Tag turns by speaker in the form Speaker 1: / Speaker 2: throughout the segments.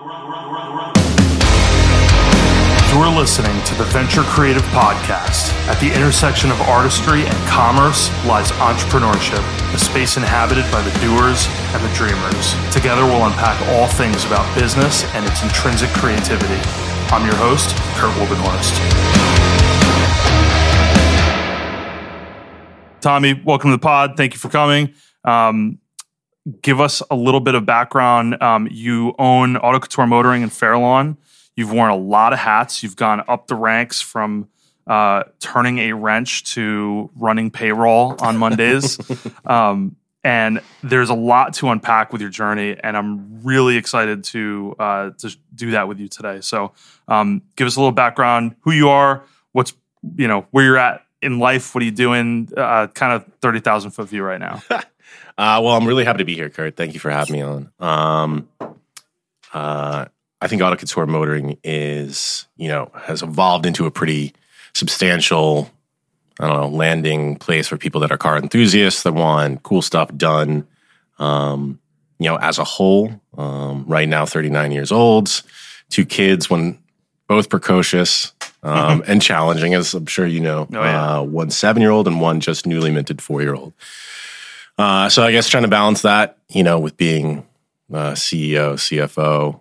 Speaker 1: You're listening to the Venture Creative Podcast. At the intersection of artistry and commerce lies entrepreneurship, a space inhabited by the doers and the dreamers. Together, we'll unpack all things about business and its intrinsic creativity. I'm your host, Kurt Wubbenhorst. Tommy, welcome to the pod. Thank you for coming. Um, give us a little bit of background. Um, you own Auto Couture Motoring in Fairlawn. You've worn a lot of hats. You've gone up the ranks from uh, turning a wrench to running payroll on Mondays. um, and there's a lot to unpack with your journey, and I'm really excited to uh, to do that with you today. So, um, give us a little background: who you are, what's you know where you're at in life, what are you doing? Uh, kind of thirty thousand foot view right now.
Speaker 2: uh, well, I'm really happy to be here, Kurt. Thank you for having me on. Um, uh, I think auto couture motoring is, you know, has evolved into a pretty substantial, I don't know, landing place for people that are car enthusiasts that want cool stuff done. Um, you know, as a whole, um, right now, 39 years old, two kids, one both precocious um, and challenging, as I'm sure you know. Oh, yeah. uh, one seven year old and one just newly minted four year old. Uh, so I guess trying to balance that, you know, with being uh, CEO, CFO,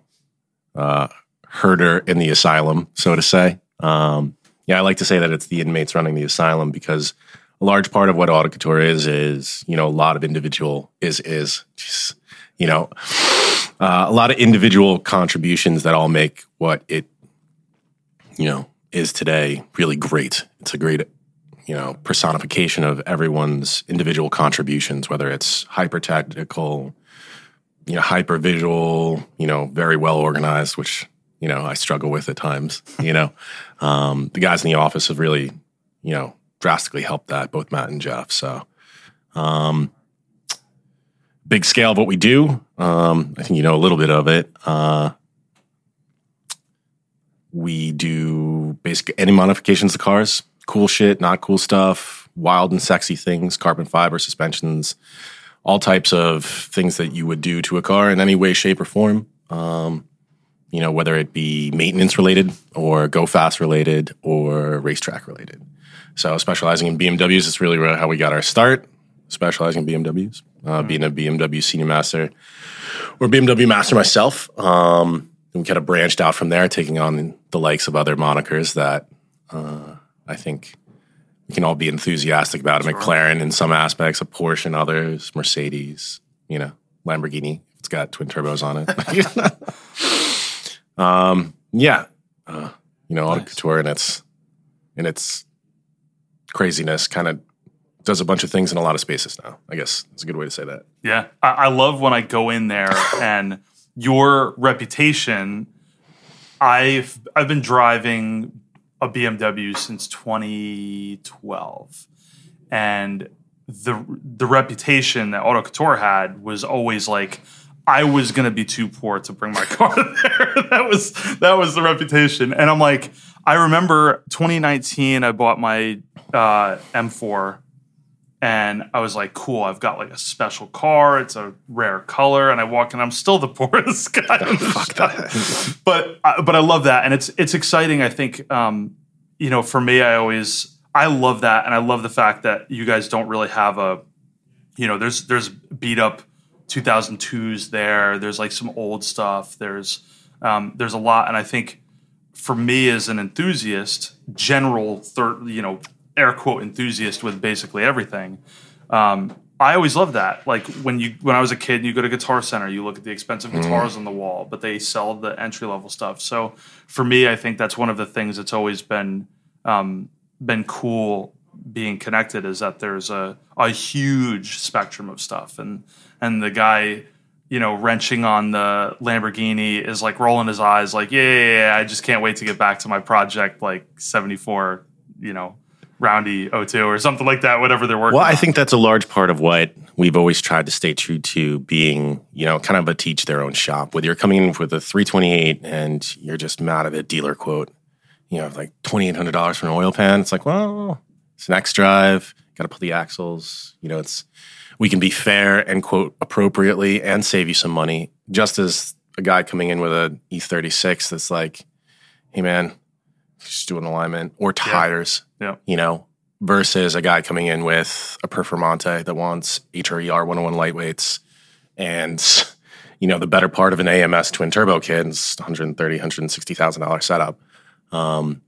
Speaker 2: uh, herder in the asylum, so to say. Um, yeah, I like to say that it's the inmates running the asylum because a large part of what couture is is you know a lot of individual is is you know uh, a lot of individual contributions that all make what it you know is today really great. It's a great you know personification of everyone's individual contributions, whether it's hyper tactical, you know, hyper visual, you know, very well organized, which, you know, I struggle with at times, you know. Um, the guys in the office have really, you know, drastically helped that, both Matt and Jeff. So, um, big scale of what we do. Um, I think you know a little bit of it. Uh, we do basically any modifications to cars, cool shit, not cool stuff, wild and sexy things, carbon fiber suspensions, all types of things that you would do to a car in any way, shape, or form. Um, you know, whether it be maintenance related or go fast related or racetrack related. So, specializing in BMWs is really how we got our start. Specializing in BMWs, uh, mm-hmm. being a BMW senior master or BMW master myself. Um, we kind of branched out from there, taking on the likes of other monikers that uh, I think we can all be enthusiastic about a McLaren in some aspects, a Porsche in others, Mercedes, you know, Lamborghini. It's got twin turbos on it. um, yeah, uh, you know, nice. auto couture and its and its craziness kind of does a bunch of things in a lot of spaces now. I guess it's a good way to say that.
Speaker 1: Yeah, I, I love when I go in there and your reputation. I've I've been driving a BMW since 2012, and the the reputation that Auto Couture had was always like I was to be too poor to bring my car there. that was that was the reputation, and I'm like, I remember 2019, I bought my uh, M4 and I was like, cool, I've got like a special car. It's a rare color. And I walk in, I'm still the poorest guy in the shop. but, uh, but I love that. And it's, it's exciting. I think, um, you know, for me, I always, I love that. And I love the fact that you guys don't really have a, you know, there's, there's beat up 2002s there. There's like some old stuff. There's, um, there's a lot. And I think for me as an enthusiast, general third, you know, air quote enthusiast with basically everything. Um, I always loved that. Like when you when I was a kid, you go to Guitar Center, you look at the expensive mm-hmm. guitars mm. on the wall, but they sell the entry level stuff. So for me, I think that's one of the things that's always been um, been cool being connected is that there's a a huge spectrum of stuff, and and the guy you know wrenching on the Lamborghini is like rolling his eyes, like yeah, yeah, yeah I just can't wait to get back to my project like seventy four, you know Roundy O2 or something like that, whatever they're working
Speaker 2: Well,
Speaker 1: on.
Speaker 2: I think that's a large part of what we've always tried to stay true to being, you know, kind of a teach their own shop. Whether you're coming in with a 328 and you're just mad at a dealer quote, you know, like $2,800 for an oil pan, it's like, well, it's an X drive, got to put the axles, you know, it's, we can be fair and quote appropriately and save you some money, just as a guy coming in with a E36 that's like, hey man, just doing alignment or tires,
Speaker 1: Yeah.
Speaker 2: you know, versus a guy coming in with a Performante that wants HRE R101 lightweights and you know the better part of an AMS twin turbo kit is 130 160,000 dollar setup. Um,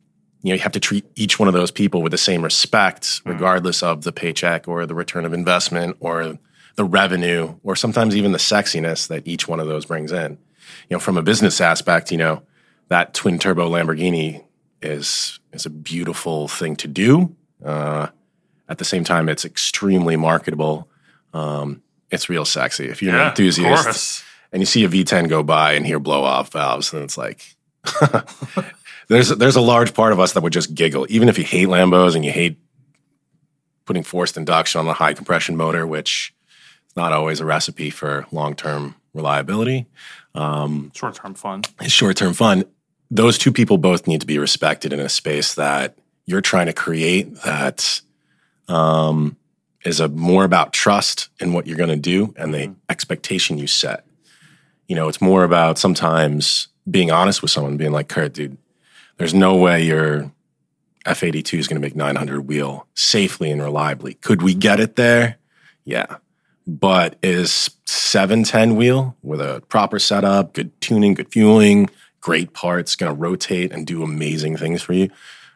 Speaker 2: you know, you have to treat each one of those people with the same respect, regardless of the paycheck or the return of investment or the revenue or sometimes even the sexiness that each one of those brings in. You know, from a business aspect, you know, that twin turbo Lamborghini is is a beautiful thing to do. Uh, at the same time, it's extremely marketable. Um, it's real sexy. If you're an enthusiast and you see a V10 go by and hear blow off valves, and it's like there's there's a large part of us that would just giggle, even if you hate Lambos and you hate putting forced induction on a high compression motor, which is not always a recipe for long term reliability.
Speaker 1: Short term fun.
Speaker 2: It's short term fun. Those two people both need to be respected in a space that you're trying to create that um, is a more about trust in what you're going to do and the expectation you set. You know, it's more about sometimes being honest with someone, being like, Kurt, dude, there's no way your F82 is going to make 900 wheel safely and reliably. Could we get it there? Yeah. But is 710 wheel with a proper setup, good tuning, good fueling, great parts, going to rotate and do amazing things for you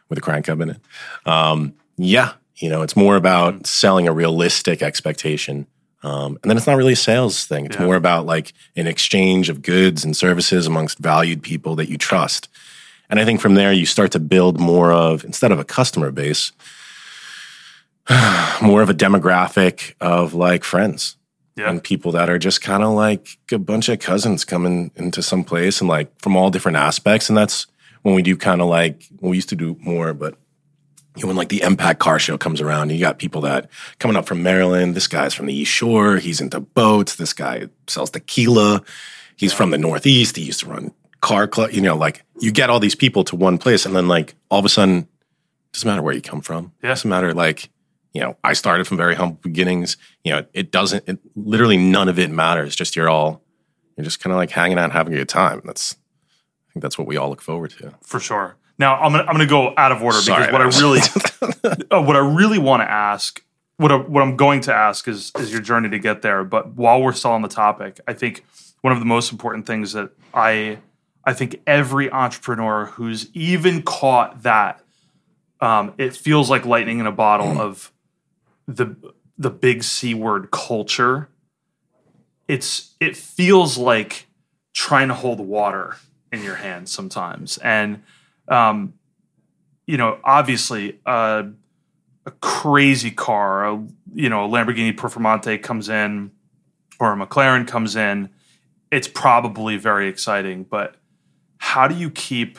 Speaker 2: with a crank hub in it? Um, yeah. You know, it's more about selling a realistic expectation. Um, and then it's not really a sales thing. It's
Speaker 1: Yeah.
Speaker 2: more about like an exchange of goods and services amongst valued people that you trust. And I think from there, you start to build more of, instead of a customer base, more of a demographic of like friends
Speaker 1: Yeah.
Speaker 2: and people that are just kind of like a bunch of cousins coming into some place and like from all different aspects. And that's when we do kind of like, well, we used to do more, but you know, when like the Impact Car Show comes around, you got people that coming up from Maryland. This guy's from the East Shore. He's into boats. This guy sells tequila. He's from the Northeast. He used to run car club. You know, like you get all these people to one place, and then like all of a sudden, doesn't matter where you come from.
Speaker 1: Yeah.
Speaker 2: Doesn't matter like you know. I started from very humble beginnings. You know, it doesn't. It literally none of it matters. Just you're all you're just kind of like hanging out, and having a good time. That's I think that's what we all look forward to.
Speaker 1: for sure. Now I'm gonna I'm gonna go out of order
Speaker 2: Sorry,
Speaker 1: because what I really uh, what I really want to ask what I, what I'm going to ask is is your journey to get there. But while we're still on the topic, I think one of the most important things that I I think every entrepreneur who's even caught that um, it feels like lightning in a bottle of the the big C word culture. It's it feels like trying to hold water in your hands sometimes, and um, you know, obviously, uh, a crazy car, a, you know, a Lamborghini Performante comes in, or a McLaren comes in. It's probably very exciting, but how do you keep,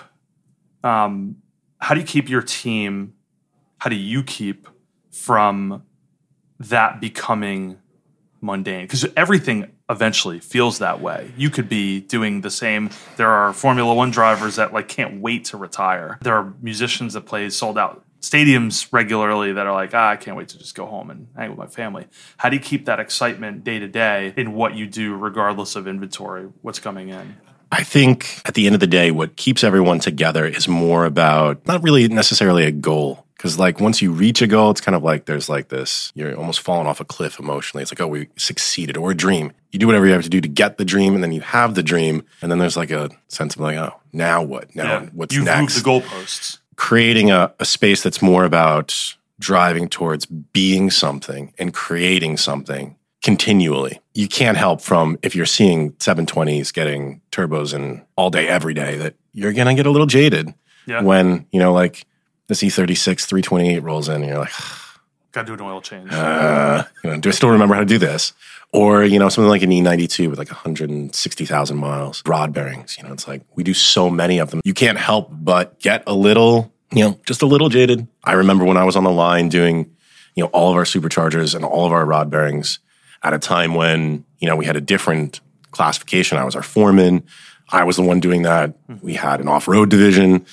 Speaker 1: um, how do you keep your team? How do you keep from that becoming mundane? Because everything eventually feels that way. You could be doing the same. There are Formula One drivers that like can't wait to retire. There are musicians that play sold out stadiums regularly that are like, ah, I can't wait to just go home and hang with my family. How do you keep that excitement day to day in what you do, regardless of inventory, what's coming in?
Speaker 2: I think at the end of the day, what keeps everyone together is more about not really necessarily a goal. Because, like, once you reach a goal, it's kind of like there's like this, you're almost falling off a cliff emotionally. It's like, oh, we succeeded, or a dream. You do whatever you have to do to get the dream, and then you have the dream. And then there's like a sense of like, oh, now what? Now what's
Speaker 1: You've
Speaker 2: next?
Speaker 1: moved the goalposts.
Speaker 2: creating a, a space that's more about driving towards being something and creating something continually. You can't help from if you're seeing 720s getting turbos and all day, every day, that you're going to get a little jaded
Speaker 1: Yeah.
Speaker 2: when, you know, like the E36 328 rolls in and you're like,
Speaker 1: Got to do an oil change.
Speaker 2: uh, you know, do I still remember how to do this? Or, you know, something like an E92 with like 160,000 miles, rod bearings. You know, it's like we do so many of them. You can't help but get a little, you know, just a little jaded. I remember when I was on the line doing, you know, all of our superchargers and all of our rod bearings at a time when, you know, we had a different classification. I was our foreman. I was the one doing that. We had an off road division.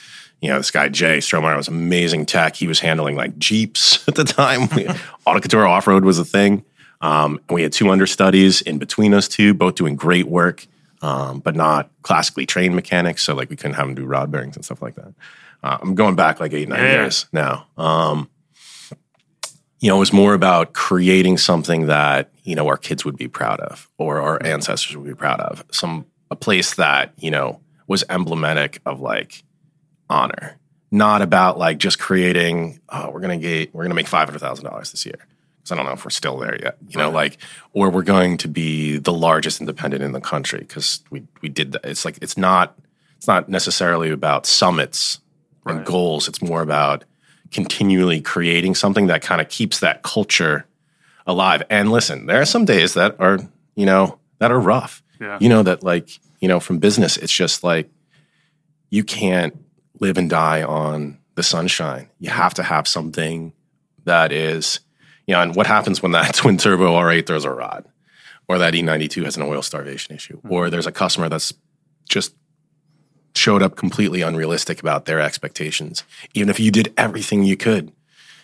Speaker 2: You know, this guy Jay Stromeyer was amazing tech. He was handling like Jeeps at the time. We, Auto Couture off road was a thing. Um, and we had two understudies in between us two, both doing great work. um, but not classically trained mechanics. So like we couldn't have them do rod bearings and stuff like that. Uh, I'm going back like eight nine
Speaker 1: Yeah.
Speaker 2: years now. Um, you know, it was more about creating something that you know our kids would be proud of, or our ancestors would be proud of. Some a place that you know was emblematic of like honor, not about like just creating. Oh, we're gonna get we're gonna make five hundred thousand dollars this year. Because I don't know if we're still there yet, you know, like, or we're going to be the largest independent in the country because we we did that. It's like it's not it's not necessarily about summits and
Speaker 1: Right.
Speaker 2: goals. It's more about continually creating something that kind of keeps that culture alive. And listen, there are some days that are, you know, that are rough.
Speaker 1: Yeah.
Speaker 2: You know, that like, you know, from business, it's just like you can't live and die on the sunshine. You have to have something that is, you know, and what happens when that twin turbo R8 throws a rod? Or that E92 has an oil starvation issue, mm-hmm. or there's a customer that's just showed up completely unrealistic about their expectations, even if you did everything you could.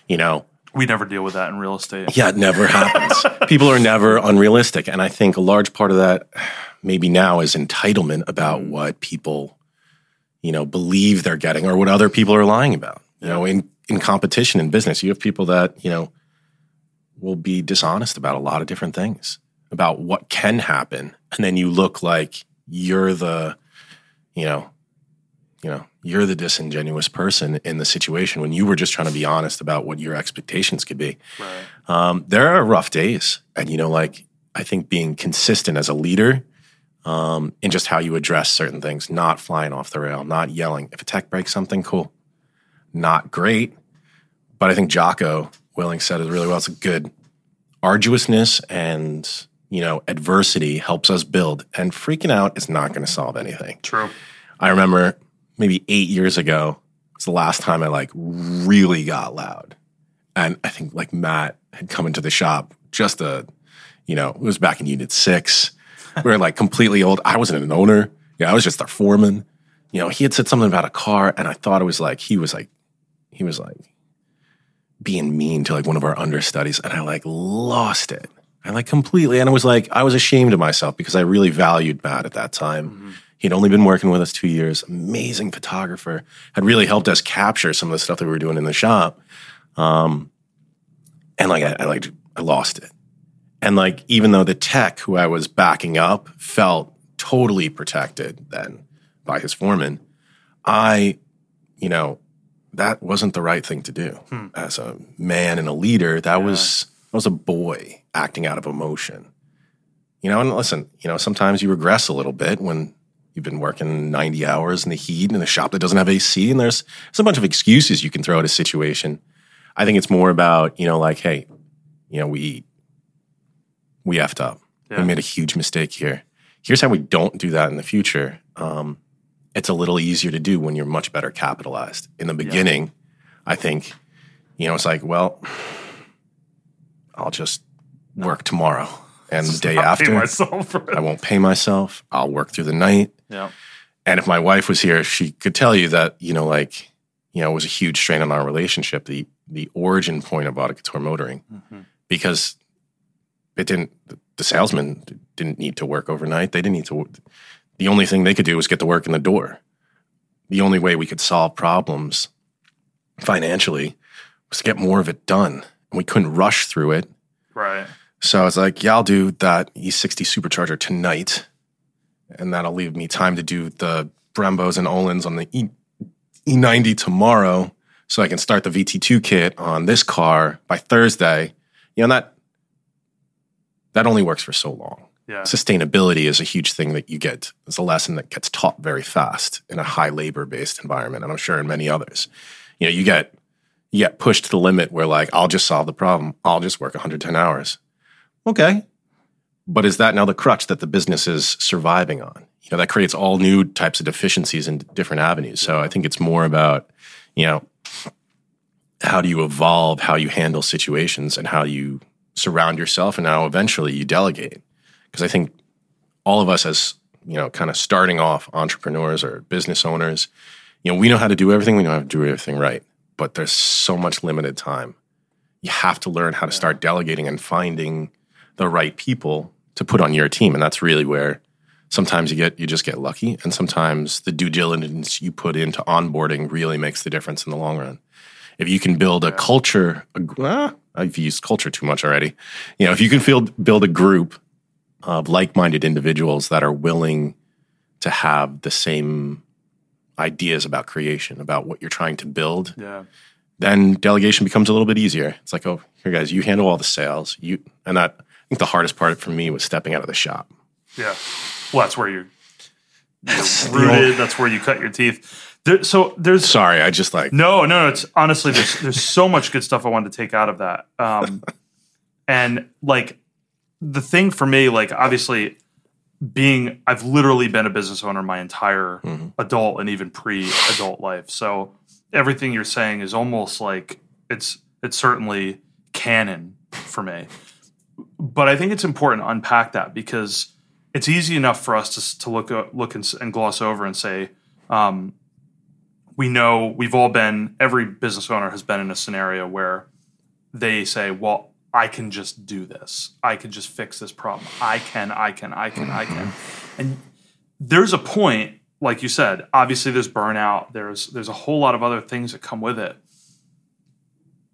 Speaker 2: You know,
Speaker 1: We never deal with that in real estate.
Speaker 2: yeah, it never happens. People are never unrealistic. And I think a large part of that, maybe now, is entitlement about mm. what people, you know, believe they're getting or what other people are lying about. You know, in, in competition in business, you have people that, you know, will be dishonest about a lot of different things, about what can happen. And then you look like you're the, you know, you know, you're the disingenuous person in the situation when you were just trying to be honest about what your expectations could be.
Speaker 1: Right.
Speaker 2: Um, there are rough days, and you know, like I think being consistent as a leader um, in just how you address certain things, not flying off the rail, not yelling. If a tech breaks something, cool, not great, but I think Jocko Willink said it really well. It's a good arduousness and you know adversity helps us build, and freaking out is not going to solve anything.
Speaker 1: True.
Speaker 2: I remember maybe eight years ago was the last time I like really got loud. And I think like Matt had come into the shop just a, you know, it was back in unit six. We were like completely old. I wasn't an owner. Yeah, I was just their foreman. You know, he had said something about a car, and I thought it was like he was like he was like being mean to like one of our understudies, and I like lost it. I like completely, and I was like I was ashamed of myself because I really valued Matt at that time. He'd only been working with us two years. Amazing photographer, had really helped us capture some of the stuff that we were doing in the shop. Um, and like I, I like I lost it. And like even though the tech who I was backing up felt totally protected then by his foreman, I, you know, that wasn't the right thing to do hmm. as a man and a leader. That was I was a boy acting out of emotion. You know, and listen, you know, sometimes you regress a little bit when you've been working 90 hours in the heat in a shop that doesn't have AC, and there's, there's a bunch of excuses you can throw at a situation. I think it's more about, you know, like, hey, you know, we we effed up.
Speaker 1: Yeah.
Speaker 2: We made a huge mistake here. Here's how we don't do that in the future. Um, it's a little easier to do when you're much better capitalized. In the beginning, I think, you know, it's like, well, I'll just work tomorrow. And the day after,
Speaker 1: myself.
Speaker 2: I won't pay myself. I'll work through the night.
Speaker 1: Yeah.
Speaker 2: And if my wife was here, she could tell you that, you know, like, you know, it was a huge strain on our relationship, the the origin point of Auto Couture Motoring, because it didn't, the salesman didn't need to work overnight. They didn't need to, the only thing they could do was get the work in the door. The only way we could solve problems financially was to get more of it done. And we couldn't rush through it.
Speaker 1: Right.
Speaker 2: So I was like, yeah, I'll do that E60 supercharger tonight. And that'll leave me time to do the Brembos and Öhlins on the e- E90 tomorrow so I can start the VT2 kit on this car by Thursday. You know, that that only works for so long.
Speaker 1: Yeah.
Speaker 2: Sustainability is a huge thing that you get. It's a lesson that gets taught very fast in a high labor based environment, and I'm sure in many others. You know, you get you get pushed to the limit where like I'll just solve the problem. I'll just work 110 hours. Okay. But is that now the crutch that the business is surviving on? You know, that creates all new types of deficiencies in different avenues. So I think it's more about, you know, how do you evolve how you handle situations and how you surround yourself and now eventually you delegate. Because I think all of us as, you know, kind of starting off entrepreneurs or business owners, you know, we know how to do everything, we know how to do everything right, but there's so much limited time. You have to learn how to start delegating and finding the right people to put on your team. And that's really where sometimes you get you just get lucky and sometimes the due diligence you put into onboarding really makes the difference in the long run if you can build a culture a, i've used culture too much already you know if you can build build a group of like-minded individuals that are willing to have the same ideas about creation about what you're trying to build
Speaker 1: Yeah.
Speaker 2: then delegation becomes a little bit easier it's like oh here guys you handle all the sales you and that i think the hardest part for me was stepping out of the shop
Speaker 1: Yeah. Well, that's where you're, you're rooted. That's where you cut your teeth. There, so there's
Speaker 2: sorry i just like
Speaker 1: no, no, no. It's honestly there's there's so much good stuff I wanted to take out of that. Um, and like the thing for me, like obviously being, I've literally been a business owner my entire adult and even pre-adult life. So everything you're saying is almost like it's it's certainly canon for me. But I think it's important to unpack that because it's easy enough for us to, to look o- look and, and gloss over and say, um, we know we've all been every business owner has been in a scenario where they say, "Well, I can just do this. I can just fix this problem. I can. I can. I can. I can." Mm-hmm. And there's a point, like you said. Obviously, there's burnout. There's there's a whole lot of other things that come with it.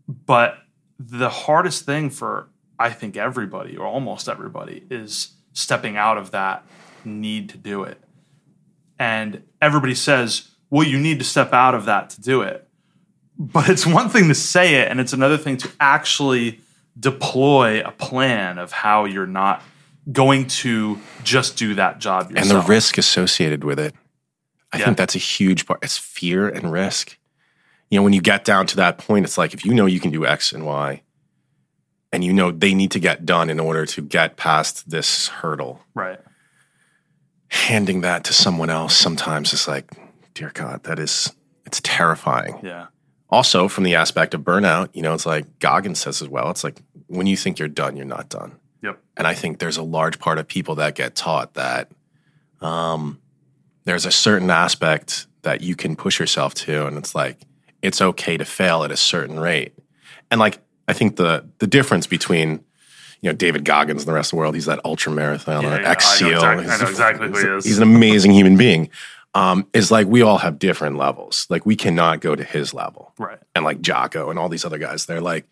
Speaker 1: But the hardest thing for I think everybody or almost everybody is stepping out of that need to do it. And everybody says, well, you need to step out of that to do it. But it's one thing to say it, and it's another thing to actually deploy a plan of how you're not going to just do that job yourself.
Speaker 2: and the risk associated with it. I
Speaker 1: Yeah.
Speaker 2: think that's a huge part. It's fear and risk. You know, when you get down to that point, it's like if you know you can do X and Y, and you know they need to get done in order to get past this hurdle,
Speaker 1: Right.
Speaker 2: handing that to someone else sometimes is like, dear God, that is it's terrifying.
Speaker 1: Yeah.
Speaker 2: Also, from the aspect of burnout, you know, it's like Goggins says as well. It's like when you think you're done, you're not done.
Speaker 1: Yep.
Speaker 2: And I think there's a large part of people that get taught that um, there's a certain aspect that you can push yourself to, and it's like it's okay to fail at a certain rate. And like I think the the difference between you know David Goggins and the rest of the world, he's that ultra marathoner,
Speaker 1: Yeah, yeah,
Speaker 2: ex SEAL.
Speaker 1: exactly- I know exactly who he is.
Speaker 2: He's an amazing human being. Um, is like we all have different levels. Like we cannot go to his level
Speaker 1: Right.
Speaker 2: and like Jocko and all these other guys. They're like,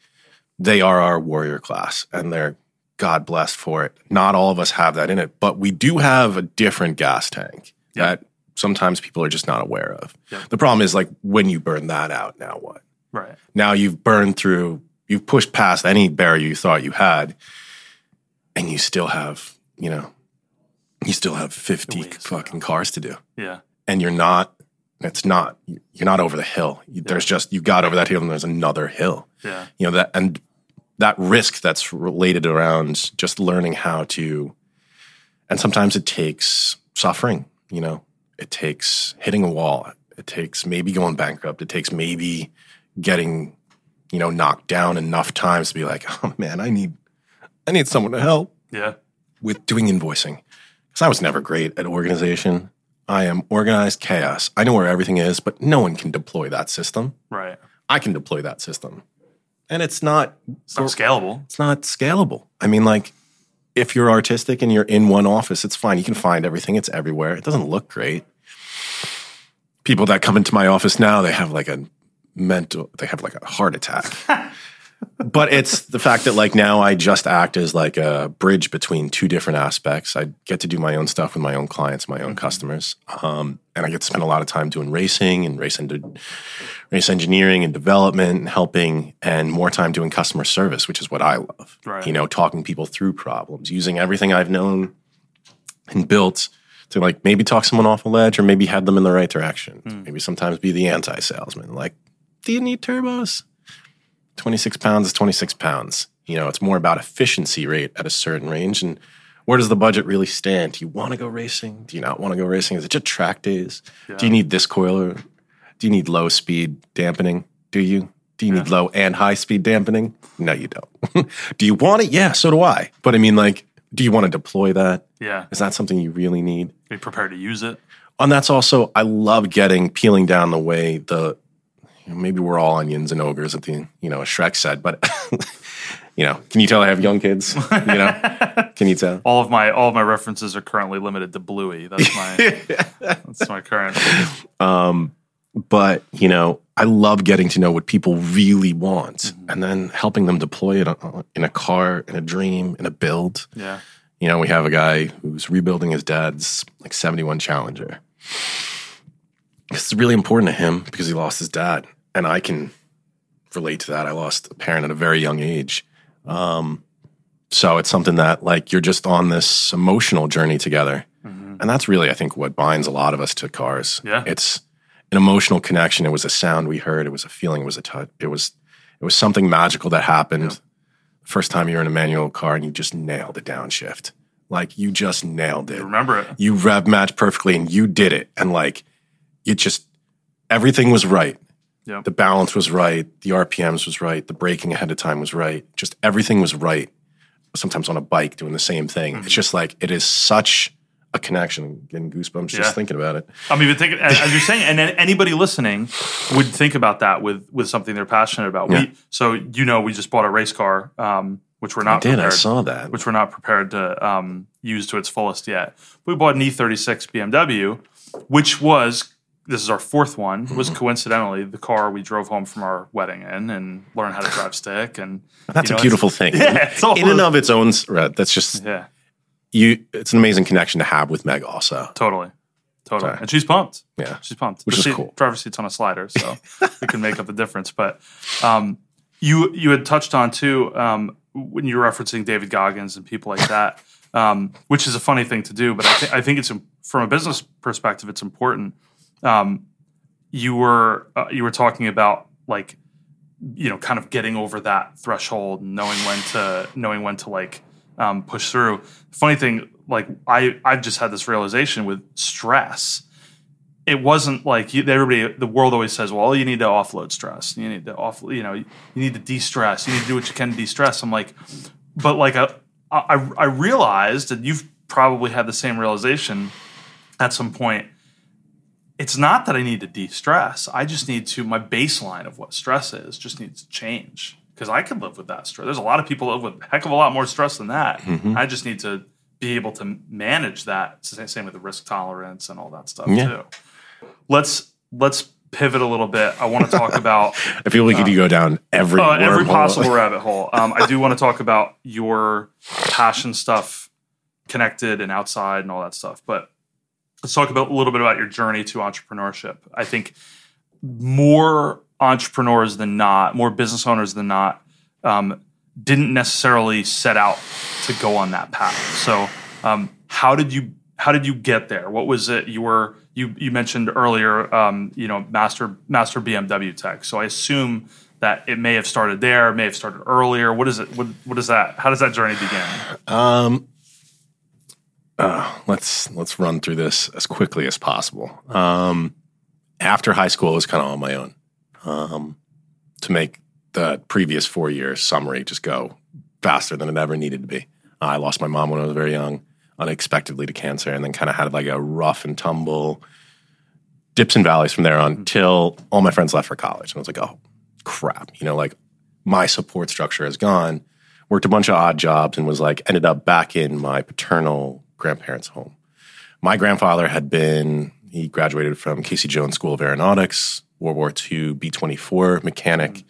Speaker 2: they are our warrior class and they're God blessed for it. Not all of us have that in it, but we do have a different gas tank
Speaker 1: Yeah.
Speaker 2: that sometimes people are just not aware of.
Speaker 1: Yeah.
Speaker 2: The problem is like when you burn that out, now what?
Speaker 1: Right.
Speaker 2: Now you've burned through, you've pushed past any barrier you thought you had, and you still have, you know, you still have 50 fucking cars to do
Speaker 1: Yeah.
Speaker 2: And you're not it's not you're not over the hill. You- there's just you got over that hill and there's another hill.
Speaker 1: Yeah.
Speaker 2: you know that and that risk that's related around just learning how to and sometimes it takes suffering you know? It takes hitting a wall. It takes maybe going bankrupt. It takes maybe getting you know knocked down enough times to be like oh man i need i need someone to help
Speaker 1: Yeah.
Speaker 2: with doing invoicing. Because I was never great at organization. I am organized chaos. I know where everything is, but no one can deploy that system.
Speaker 1: Right.
Speaker 2: I can deploy that system, and it's not
Speaker 1: It's not scalable.
Speaker 2: it's not scalable. I mean, like if you're artistic and you're in one office, it's fine. You can find everything. It's everywhere. It doesn't look great. People that come into my office now, they have like a mental, they have like a heart attack. but it's the fact that like now I just act as like a bridge between two different aspects. I get to do my own stuff with my own clients, my own customers, um, and I get to spend a lot of time doing racing and race and race engineering and development and helping, and more time doing customer service, which is what I love.
Speaker 1: Right.
Speaker 2: You know, talking people through problems, using everything I've known and built to like maybe talk someone off a ledge or maybe head them in the right direction. Maybe sometimes be the anti salesman. Like, do you need turbos? 26 pounds is 26 pounds. You know, it's more about efficiency rate at a certain range. And where does the budget really stand? Do you want to go racing? Do you not want to go racing? Is it just track days? Do you need this coiler? Do you need low speed dampening? Do you? Do you need low and high speed dampening? No, you don't. do you want it? Yeah, so do I. But I mean, like, do you want to deploy that?
Speaker 1: Yeah.
Speaker 2: Is that something you really need?
Speaker 1: Be prepared to use it.
Speaker 2: And that's also, I love getting, peeling down the way the, you know, maybe we're all onions and ogres at the, you know, Shrek said, but You know, can you tell I have young kids? You know, can you tell?
Speaker 1: All of my all of my references are currently limited to Bluey. That's my that's my current.
Speaker 2: Um, but you know i love getting to know what people really want mm-hmm. and then helping them deploy it uh, in a car in a dream in a build
Speaker 1: Yeah.
Speaker 2: you know we have a guy who's rebuilding his dad's like 71 challenger it's really important to him because he lost his dad and i can relate to that. I lost a parent at a very young age. Um, so it's something that like you're just on this emotional journey together. And that's really i think what binds a lot of us to cars.
Speaker 1: Yeah.
Speaker 2: it's an emotional connection. It was a sound we heard. It was a feeling. It was a touch. It was it was something magical that happened. First time you were in a manual car and you just nailed a downshift. Like you just nailed it.
Speaker 1: Remember it.
Speaker 2: you rev matched perfectly and you did it. And like you just everything was right
Speaker 1: Yeah.
Speaker 2: the balance was right the rpms was right the braking ahead of time was right just everything was right sometimes on a bike doing the same thing
Speaker 1: Mm-hmm.
Speaker 2: it's just like it is such a connection getting goosebumps
Speaker 1: Yeah.
Speaker 2: just thinking about it
Speaker 1: I'm even thinking, as as you're saying, and then anybody listening would think about that with with something they're passionate about.
Speaker 2: Yeah.
Speaker 1: We, so you know, we just bought a race car, um, which we're not
Speaker 2: i did i saw that
Speaker 1: which we're not prepared to um, use to its fullest yet. We bought an E36 BMW, which was this is our fourth one. Was
Speaker 2: Mm-hmm.
Speaker 1: coincidentally the car we drove home from our wedding in and learned how to drive stick. And
Speaker 2: that's
Speaker 1: you know,
Speaker 2: a beautiful thing
Speaker 1: Yeah,
Speaker 2: in and of its own right, that's just
Speaker 1: yeah,
Speaker 2: you it's an amazing connection to have with meg also
Speaker 1: totally, totally.
Speaker 2: Sorry.
Speaker 1: And she's pumped.
Speaker 2: yeah
Speaker 1: She's pumped.
Speaker 2: Which
Speaker 1: The
Speaker 2: is
Speaker 1: seat-
Speaker 2: cool.
Speaker 1: Driver's seat's on a slider, so it can make up the difference. But um, you you had touched on too um, when you were referencing David Goggins and people like that, um, which is a funny thing to do. But I, th- I think it's from a business perspective, it's important. Um, you were uh, you were talking about like you know kind of getting over that threshold, knowing when to knowing when to like um, push through. Funny thing, like I I've just had this realization with stress. It wasn't like you, everybody the world always says well you need to offload stress. You need to off you know you need to de-stress. You need to do what you can to de-stress. I'm like but like I, I i realized and you've probably had the same realization at some point it's not that i need to de-stress i just need to my baseline of what stress is just needs to change because i could live with that stress there's a lot of people live with a heck of a lot more stress than that i just need to be able to manage that same with the risk tolerance and all that stuff
Speaker 2: Yeah.
Speaker 1: too let's let's pivot a little bit. I want to talk about
Speaker 2: i feel like you go down every
Speaker 1: uh, every possible rabbit hole. Um, I do want to talk about your passion stuff, connected and outside, and all that stuff. But let's talk about a little bit about your journey to entrepreneurship. I think more entrepreneurs than not, more business owners than not, um, didn't necessarily set out to go on that path. So, um, how did you how did you get there? What was it you were you you mentioned earlier? Um, you know, master master BMW tech. So I assume that it may have started there, may have started earlier. What is it? What what is that? How does that journey begin?
Speaker 2: Um, uh, let's let's run through this as quickly as possible. Um, after high school, I was kind of on my own. Um, to make the previous four years summary just go faster than it ever needed to be. I lost my mom when I was very young, unexpectedly to cancer, and then kind of had like a rough and tumble, dips and valleys from there on until all my friends left for college, and I was like, oh crap, you know, like my support structure is gone worked a bunch of odd jobs and was like ended up back in my paternal grandparents' home. My grandfather had been he graduated from Casey Jones School of Aeronautics, World War II B twenty four mechanic.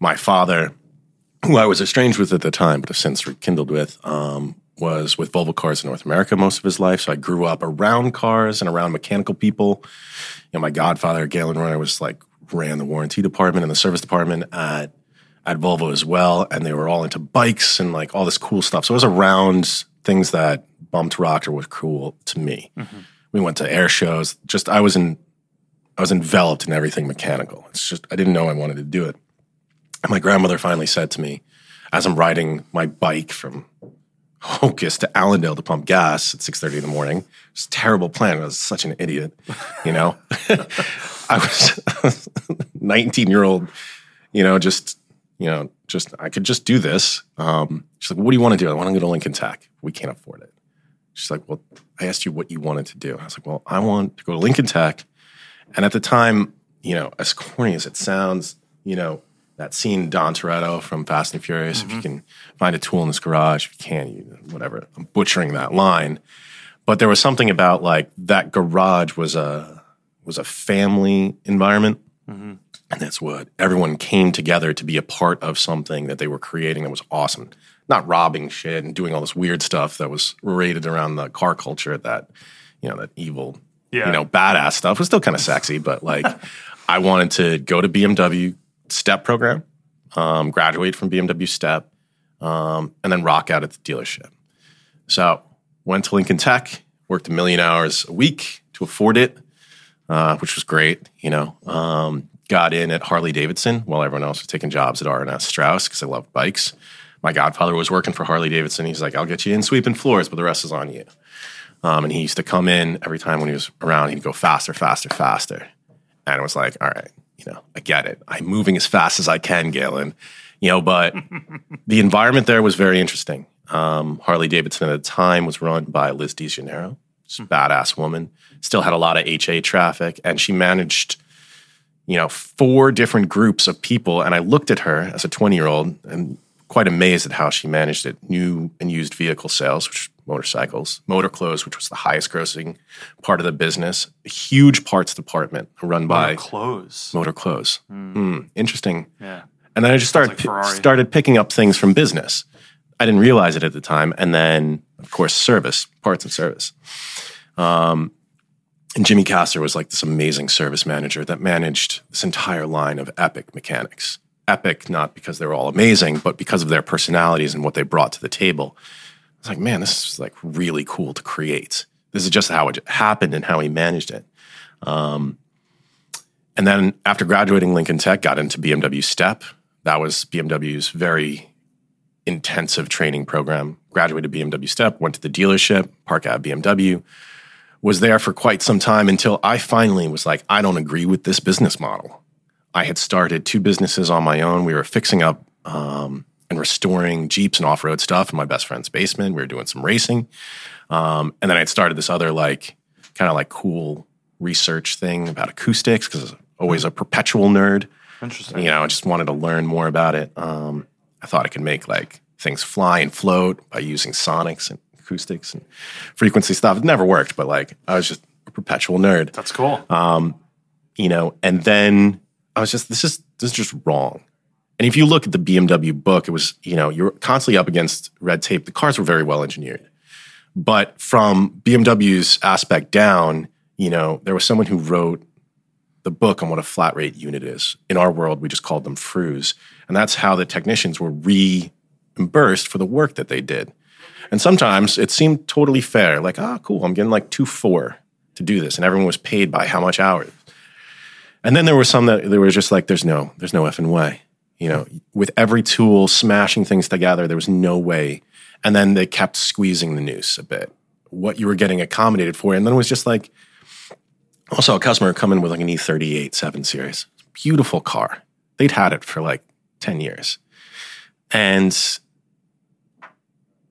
Speaker 2: My father, who I was estranged with at the time, but have since rekindled with, um, was with Volvo Cars in North America most of his life. So I grew up around cars and around mechanical people. You know, my godfather, Galen Runner, was like ran the warranty department and the service department at at Volvo as well, and they were all into bikes and like all this cool stuff. So I was around things that bumped rocked or was cool to me. Mm-hmm. We went to air shows. Just I was in, I was enveloped in everything mechanical. It's just I didn't know I wanted to do it. And my grandmother finally said to me, as I'm riding my bike from Ho-Ho-Kus to Allendale to pump gas at six thirty in the morning. It's a terrible plan. I was such an idiot, you know. I was 19 year old, you know, just you know, just I could just do this. Um, she's like, "What do you want to do?" I want to go to Lincoln Tech. We can't afford it. She's like, "Well, I asked you what you wanted to do." I was like, "Well, I want to go to Lincoln Tech." And at the time, you know, as corny as it sounds, you know, that scene Dom Toretto from Fast and Furious. If you can find a tool in this garage, if you can't, you, whatever. I'm butchering that line, but there was something about like that garage was a was a family environment, and that's what everyone came together to be a part of something that they were creating that was awesome. Not robbing shit and doing all this weird stuff that was rated around the car culture that you know that evil
Speaker 1: Yeah.
Speaker 2: you know badass stuff was still kind of sexy, but like I wanted to go to BMW step program, um, graduate from BMW step, um, and then rock out at the dealership. So went to Lincoln Tech, worked a million hours a week to afford it, uh, which was great. You know, um, got in at Harley Davidson while everyone else was taking jobs at R&S Strauss because I loved bikes. My godfather was working for Harley Davidson. He's like, "I'll get you in sweeping floors, but the rest is on you." Um, and he used to come in every time when he was around. He'd go faster, faster, faster, and it was like, "All right, you know, I get it. I'm moving as fast as I can, Galen." You know, but the environment there was very interesting. Um, Harley Davidson at the time was run by Liz DeGeneres, She's a badass woman. Still had a lot of HA traffic, and she managed, you know, four different groups of people. And I looked at her as a 20 year old and quite amazed at how she managed it. New and used vehicle sales, which motorcycles, motor clothes, which was the highest grossing part of the business, a huge parts department run by
Speaker 1: clothes.
Speaker 2: motor clothes. Hmm, interesting.
Speaker 1: Yeah.
Speaker 2: And then I just started
Speaker 1: like Ferrari.
Speaker 2: started picking up things from business. I didn't realize it at the time. And then, of course, service, parts and service. Um, and Jimmy Castor was like this amazing service manager that managed this entire line of epic mechanics. Epic, not because they were all amazing, but because of their personalities and what they brought to the table. I was like, man, this is like really cool to create. This is just how it happened and how he managed it. Um, and then after graduating Lincoln Tech, got into BMW Step. That was BMW's very intensive training program. Graduated BMW Step, went to the dealership, Park Ave BMW, was there for quite some time until I finally was like, I don't agree with this business model. I had started two businesses on my own. We were fixing up um, and restoring Jeeps and off road stuff in my best friend's basement. We were doing some racing. Um, and then I'd started this other, like, kind of like cool research thing about acoustics because I was always a perpetual nerd
Speaker 1: Interesting.
Speaker 2: you know, I just wanted to learn more about it. Um, I thought I could make like things fly and float by using sonics and acoustics and frequency stuff. It never worked, but like I was just a perpetual nerd,
Speaker 1: That's cool.
Speaker 2: Um, you know. And then I was just, this is this is just wrong. And if you look at the BMW book, it was, you know, you're constantly up against red tape. The cars were very well engineered, but from BMW's aspect down, you know, there was someone who wrote the book on what a flat rate unit is. In our world, we just called them FRUs. And that's how the technicians were reimbursed for the work that they did. And sometimes it seemed totally fair, like, ah, cool, I'm getting like two four to do this. And everyone was paid by how much hours. And then there were some that there was just like, there's no, there's no effing way. You know, with every tool smashing things together, there was no way. And then they kept squeezing the noose a bit, what you were getting accommodated for. And then it was just like, also, a customer come in with like an E38 7 Series. Beautiful car. They'd had it for like 10 years. And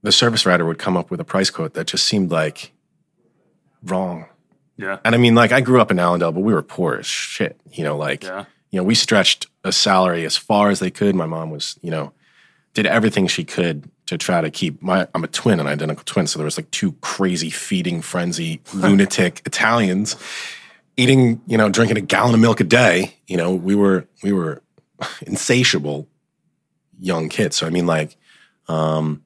Speaker 2: the service writer would come up with a price quote that just seemed like wrong.
Speaker 1: Yeah.
Speaker 2: And I mean, like, I grew up in Allendale, but we were poor as shit. You know, like,
Speaker 1: Yeah.
Speaker 2: you know, we stretched a salary as far as they could. My mom was, you know, did everything she could to try to keep my I'm a twin, an identical twin. So there was like two crazy feeding frenzy lunatic Italians eating, you know, drinking a gallon of milk a day. You know, we were we were insatiable young kids. So I mean like um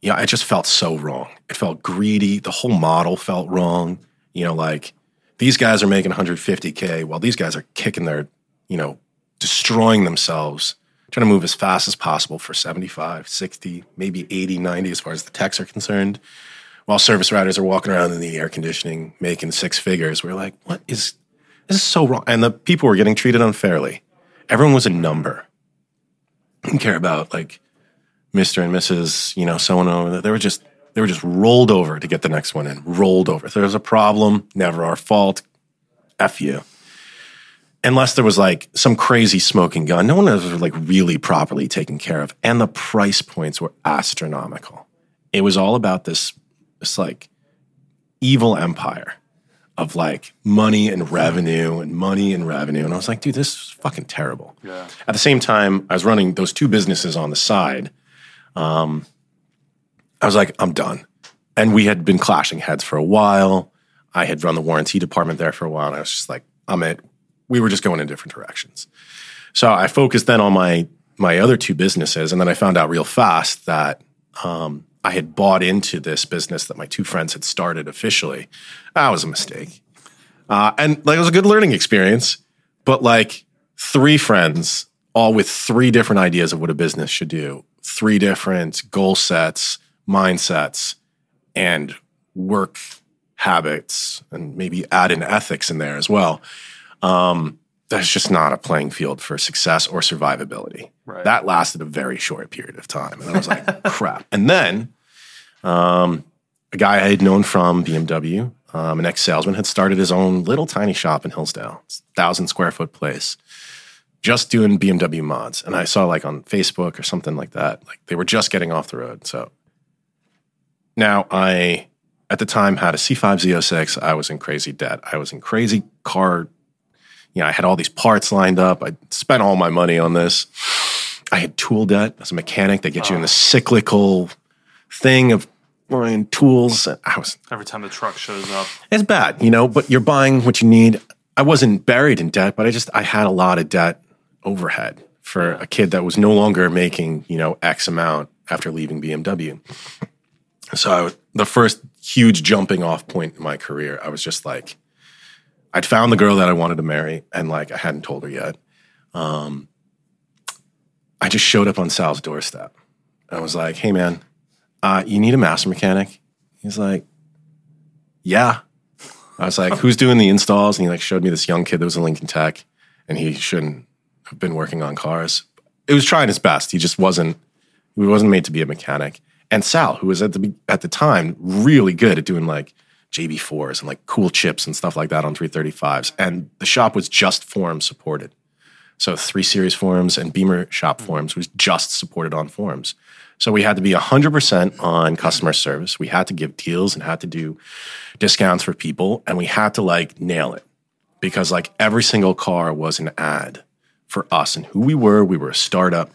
Speaker 2: yeah, it just felt so wrong. It felt greedy. The whole model felt wrong. You know, like these guys are making 150k while these guys are kicking their, you know, destroying themselves, trying to move as fast as possible for 75, 60, maybe 80, 90 as far as the techs are concerned. While service riders are walking around in the air conditioning making six figures. We're like, what is this is so wrong? And the people were getting treated unfairly. Everyone was a number. Didn't care about like Mr. and Mrs. You know, so and so. They were just they were just rolled over to get the next one in. Rolled over. If there was a problem, never our fault. F you. Unless there was like some crazy smoking gun, no one was like really properly taken care of, and the price points were astronomical. It was all about this, this like evil empire of like money and revenue and money and revenue. And I was like, dude, this is fucking terrible.
Speaker 1: Yeah.
Speaker 2: At the same time, I was running those two businesses on the side. Um, I was like, I'm done. And we had been clashing heads for a while. I had run the warranty department there for a while. And I was just like, I'm it. We were just going in different directions. So I focused then on my my other two businesses, and then I found out real fast that um, I had bought into this business that my two friends had started officially. That was a mistake, uh, and like it was a good learning experience. But like three friends, all with three different ideas of what a business should do, three different goal sets, mindsets, and work habits, and maybe add in ethics in there as well. Um, that's just not a playing field for success or survivability.
Speaker 1: Right.
Speaker 2: That lasted a very short period of time. And I was like, crap. And then um, a guy I had known from BMW, um, an ex salesman, had started his own little tiny shop in Hillsdale, a thousand square foot place, just doing BMW mods. And I saw like on Facebook or something like that, like they were just getting off the road. So now I, at the time, had a C5 Z06. I was in crazy debt. I was in crazy car you know, I had all these parts lined up. I spent all my money on this. I had tool debt as a mechanic. They get you in the cyclical thing of buying tools. I was
Speaker 1: Every time the truck shows up.
Speaker 2: it's bad, you know, but you're buying what you need. I wasn't buried in debt, but I just I had a lot of debt overhead for a kid that was no longer making, you know, X amount after leaving BMW. So I, the first huge jumping off point in my career, I was just like, I'd found the girl that I wanted to marry, and like I hadn't told her yet. Um, I just showed up on Sal's doorstep. I was like, "Hey, man, uh, you need a master mechanic?" He's like, "Yeah." I was like, "Who's doing the installs?" And he like showed me this young kid that was in Lincoln Tech, and he shouldn't been working on cars. It was trying his best. He just wasn't. He wasn't made to be a mechanic. And Sal, who was at the at the time really good at doing like JB4s and like cool chips and stuff like that on 335s. And the shop was just forms supported. So three series forms and Beamer shop mm-hmm. forms was just supported on forms. So we had to be 100% on customer service. We had to give deals and had to do discounts for people. And we had to like nail it because like every single car was an ad for us and who we were. We were a startup.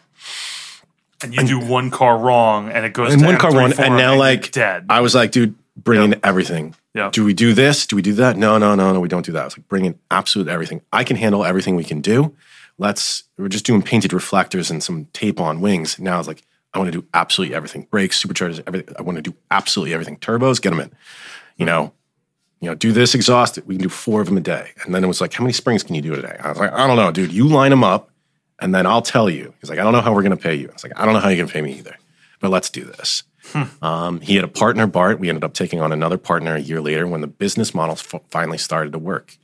Speaker 1: And you do one car wrong and it goes
Speaker 2: And
Speaker 1: to
Speaker 2: one car
Speaker 1: M3
Speaker 2: won.
Speaker 1: form
Speaker 2: And now
Speaker 1: you're
Speaker 2: like
Speaker 1: dead.
Speaker 2: I was like, dude, bring in everything.
Speaker 1: Yeah.
Speaker 2: Do we do this? Do we do that? No, no, no, no. We don't do that. I was like, bring in absolute everything. I can handle everything we can do. Let's. We're just doing painted reflectors and some tape on wings. Now it's like I want to do absolutely everything. Brakes, superchargers, everything. I want to do absolutely everything. Turbos, get them in. You know, you know, do this exhausted. We can do four of them a day. And then it was like, how many springs can you do a day? I was like, I don't know, dude. You line them up, and then I'll tell you. He's like, I don't know how we're going to pay you. I was like, I don't know how you're going to pay me either, but let's do this. Um, he had a partner, Bart. We ended up taking on another partner a year later when the business model f- finally started to work.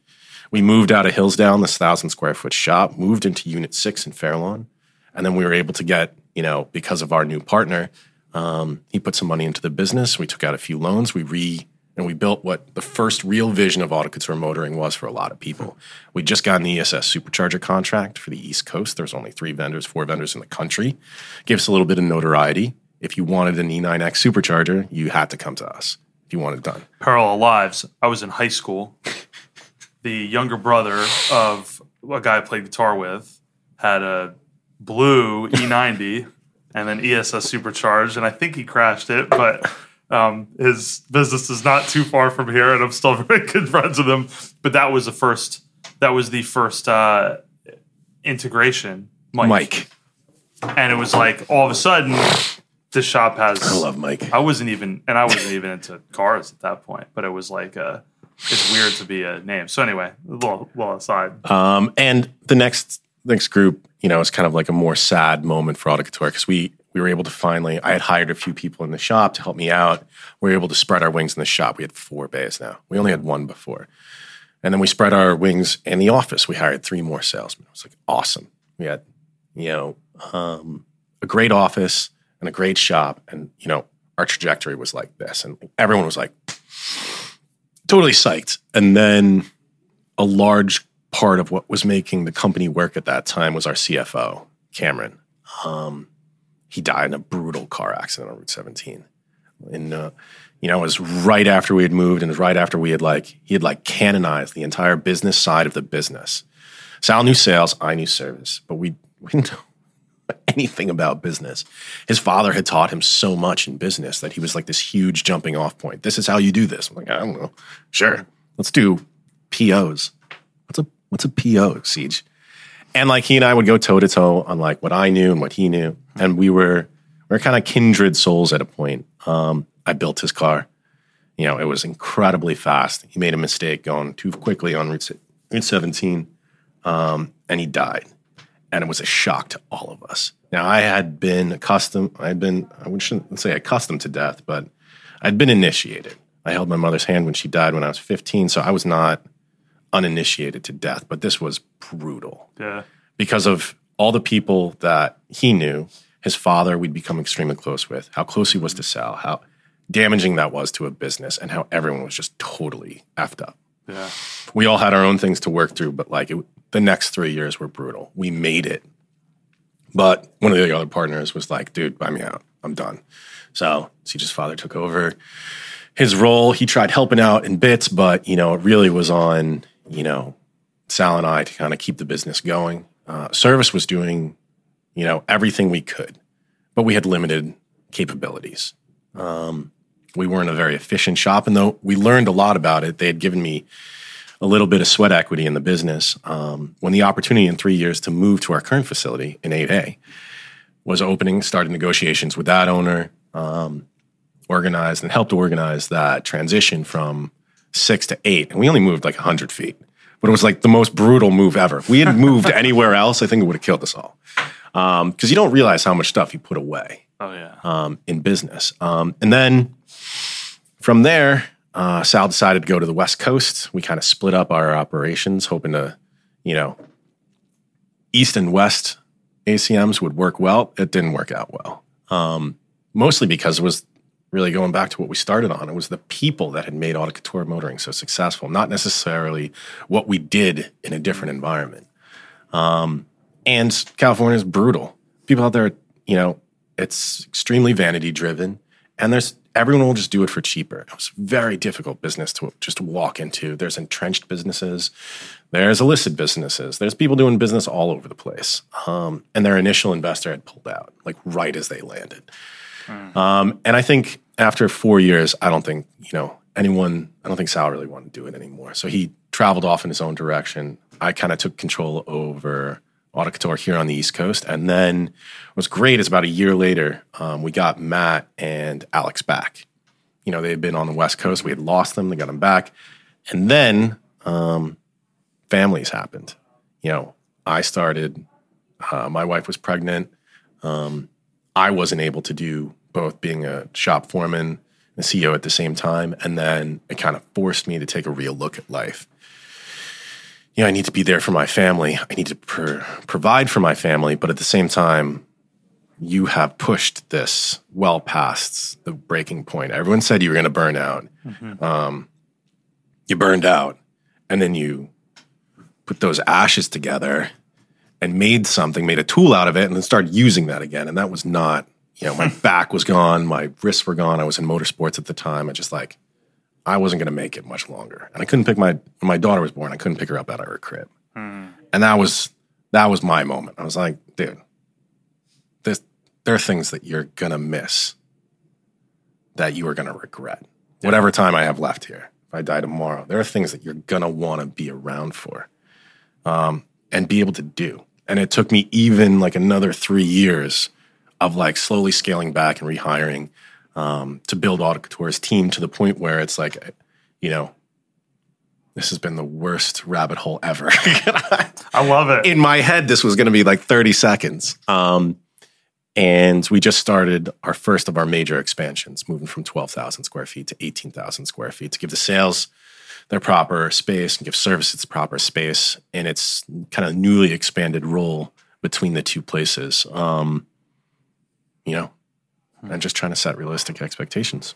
Speaker 2: We moved out of Hillsdale, this thousand square foot shop, moved into Unit Six in Fairlawn, and then we were able to get, you know, because of our new partner, um, he put some money into the business. We took out a few loans. We re and we built what the first real vision of Autocouture Motoring was for a lot of people. We just got an ESS supercharger contract for the East Coast. There's only three vendors, four vendors in the country. Gave us a little bit of notoriety. If you wanted an E9X supercharger, you had to come to us if you wanted it done.
Speaker 1: Parallel lives. I was in high school. the younger brother of a guy I played guitar with had a blue E90 and then ESS supercharged, and I think he crashed it, but um, his business is not too far from here, and I'm still very good friends with him. But that was the first. That was the first uh, integration, Mike.
Speaker 2: Mike.
Speaker 1: and it was like all of a sudden, this shop has.
Speaker 2: I love Mike.
Speaker 1: I wasn't even, and I wasn't even into cars at that point, but it was like, uh, it's weird to be a name. So anyway, a little, aside.
Speaker 2: Um, and the next next group, you know, is kind of like a more sad moment for Couture because we we were able to finally. I had hired a few people in the shop to help me out. We were able to spread our wings in the shop. We had four bays now. We only had one before, and then we spread our wings in the office. We hired three more salesmen. It was like awesome. We had, you know, um, a great office and a great shop, and you know, our trajectory was like this, and everyone was like totally psyched. And then a large part of what was making the company work at that time was our CFO, Cameron. Um, he died in a brutal car accident on Route 17. And uh, You know, it was right after we had moved and it was right after we had like, he had like canonized the entire business side of the business. Sal knew sales, I knew service, but we, we didn't know anything about business. His father had taught him so much in business that he was like this huge jumping off point. This is how you do this. I'm like, I don't know. Sure. Let's do POs. What's a what's a PO, Siege? And like he and I would go toe to toe on like what I knew and what he knew. And we were we are kind of kindred souls at a point. Um, I built his car. You know, it was incredibly fast. He made a mistake going too quickly on Route, Route 17, um, and he died. And it was a shock to all of us. Now, I had been accustomed, I had been, I shouldn't say accustomed to death, but I'd been initiated. I held my mother's hand when she died when I was 15, so I was not uninitiated to death, but this was brutal.
Speaker 1: Yeah.
Speaker 2: Because of all the people that he knew, his father we'd become extremely close with, how close he was to Sal, how damaging that was to a business, and how everyone was just totally effed up.
Speaker 1: Yeah.
Speaker 2: We all had our own things to work through, but like it, the next three years were brutal. We made it. But one of the other partners was like, dude, buy me out. I'm done. So Siege's father took over his role. He tried helping out in bits, but you know, it really was on, you know, Sal and I to kind of keep the business going. Uh, service was doing you know, everything we could, but we had limited capabilities. Um, we weren't a very efficient shop, and though we learned a lot about it, they had given me a little bit of sweat equity in the business. Um, when the opportunity in three years to move to our current facility in 8A was opening, started negotiations with that owner, um, organized and helped organize that transition from six to eight. And we only moved like 100 feet, but it was like the most brutal move ever. If we had moved anywhere else, I think it would have killed us all because um, you don't realize how much stuff you put away.
Speaker 1: Oh yeah.
Speaker 2: Um, in business, um, and then from there, uh, Sal decided to go to the West Coast. We kind of split up our operations, hoping to, you know, East and West ACMs would work well. It didn't work out well, um, mostly because it was really going back to what we started on. It was the people that had made Autocouture Motoring so successful, not necessarily what we did in a different environment. Um, and California is brutal. People out there, you know, it's extremely vanity driven, and there's everyone will just do it for cheaper. It was a very difficult business to just walk into. There's entrenched businesses, there's illicit businesses, there's people doing business all over the place. Um, and their initial investor had pulled out like right as they landed. Mm. Um, and I think after four years, I don't think you know anyone. I don't think Sal really wanted to do it anymore. So he traveled off in his own direction. I kind of took control over Autocouture here on the East Coast. And then what's great is about a year later, um, we got Matt and Alex back. You know, they had been on the West Coast. We had lost them. They got them back. And then um, families happened. You know, I started, uh, my wife was pregnant. Um, I wasn't able to do both being a shop foreman and CEO at the same time. And then it kind of forced me to take a real look at life you know, I need to be there for my family. I need to pr- provide for my family, but at the same time, you have pushed this well past the breaking point. Everyone said you were going to burn out. Mm-hmm. Um, you burned out, and then you put those ashes together and made something, made a tool out of it, and then started using that again. And that was not, you know, my back was gone, my wrists were gone. I was in motorsports at the time. I just like I wasn't going to make it much longer. And I couldn't pick my when my daughter was born. I couldn't pick her up out of her crib, mm. and that was that was my moment. I was like, dude, this there are things that you're gonna miss that you are gonna regret. Yeah. Whatever time I have left here, if I die tomorrow, there are things that you're gonna want to be around for, um, and be able to do. And it took me even like another three years of like slowly scaling back and rehiring um, to build Autocouture's team to the point where it's like, you know, this has been the worst rabbit hole ever.
Speaker 1: I love it.
Speaker 2: In my head, this was going to be like 30 seconds. Um, and we just started our first of our major expansions, moving from 12,000 square feet to 18,000 square feet to give the sales their proper space and give service its proper space and its kind of newly expanded role between the two places. Um, you know, and just trying to set realistic expectations.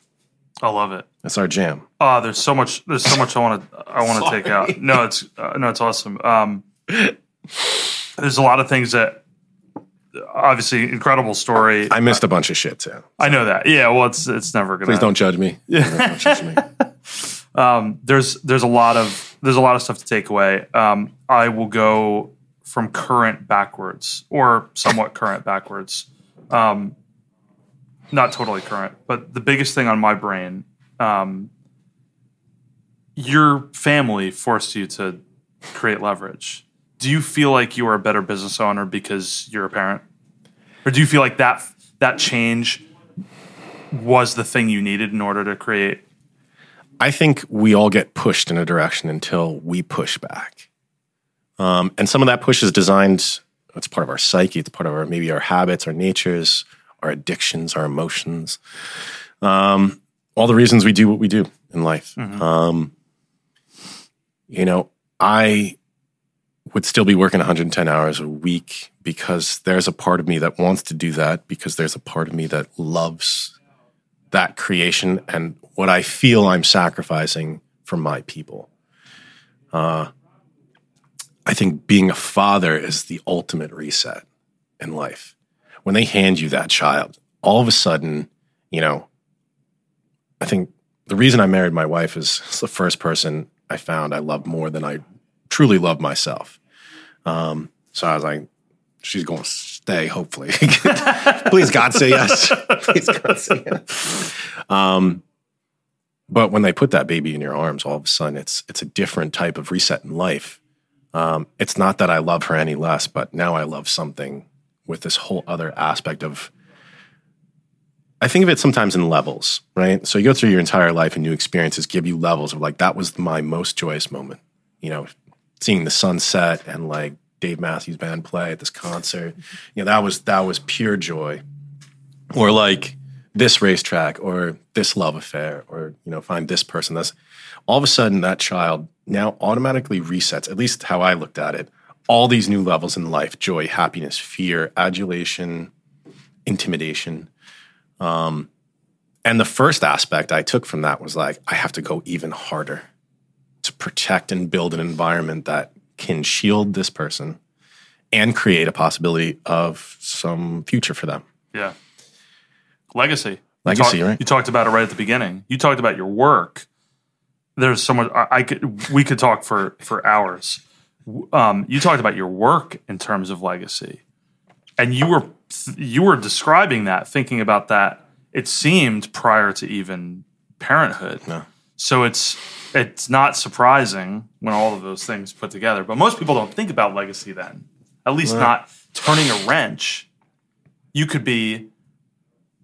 Speaker 1: I love it.
Speaker 2: That's our jam.
Speaker 1: Oh, there's so much. There's so much I want to. I want to take out. No, it's uh, no, it's awesome. Um, there's a lot of things that obviously incredible story.
Speaker 2: I missed a bunch of shit too.
Speaker 1: I know that. Yeah, well, it's it's never gonna.
Speaker 2: Please don't judge me. Don't judge me.
Speaker 1: Um, there's there's a lot of there's a lot of stuff to take away. Um, I will go from current backwards or somewhat current backwards. Um, not totally current, but the biggest thing on my brain. Um, your family forced you to create leverage. Do you feel like you are a better business owner because you're a parent, or do you feel like that that change was the thing you needed in order to create
Speaker 2: I think we all get pushed in a direction until we push back. Um, and some of that push is designed, it's part of our psyche, it's part of our maybe our habits, our natures, our addictions, our emotions. Um, all the reasons we do what we do in life. Um, you know, I would still be working 110 hours a week because there's a part of me that wants to do that because there's a part of me that loves that creation and what I feel I'm sacrificing for my people. Uh, I think being a father is the ultimate reset in life. When they hand you that child, all of a sudden, you know, I think the reason I married my wife is the first person I found I loved more than I truly loved myself. Um, so I was like, she's going to stay, hopefully. Please, God, say yes. Please, God, say yes. Um, but when they put that baby in your arms, all of a sudden it's it's a different type of reset in life. Um, it's not that I love her any less, but now I love something with this whole other aspect of. I think of it sometimes in levels, right? So you go through your entire life and new experiences give you levels of like that was my most joyous moment. You know, seeing the sunset and like Dave Matthews Band play at this concert. You know, that was that was pure joy. Or like this racetrack or this love affair or you know find this person that's all of a sudden that child now automatically resets at least how i looked at it all these new levels in life joy happiness fear adulation intimidation um, and the first aspect i took from that was like i have to go even harder to protect and build an environment that can shield this person and create a possibility of some future for them
Speaker 1: Yeah. Legacy.
Speaker 2: Legacy,
Speaker 1: you talk-
Speaker 2: right?
Speaker 1: You talked about it right at the beginning. You talked about your work. There's so much I, I could we could talk for for hours. Um, you talked about your work in terms of legacy, and you were you were describing that, thinking about that. It seemed prior to even parenthood.
Speaker 2: No.
Speaker 1: So it's it's not surprising when all of those things put together. But most people don't think about legacy then. At least not turning a wrench. You could be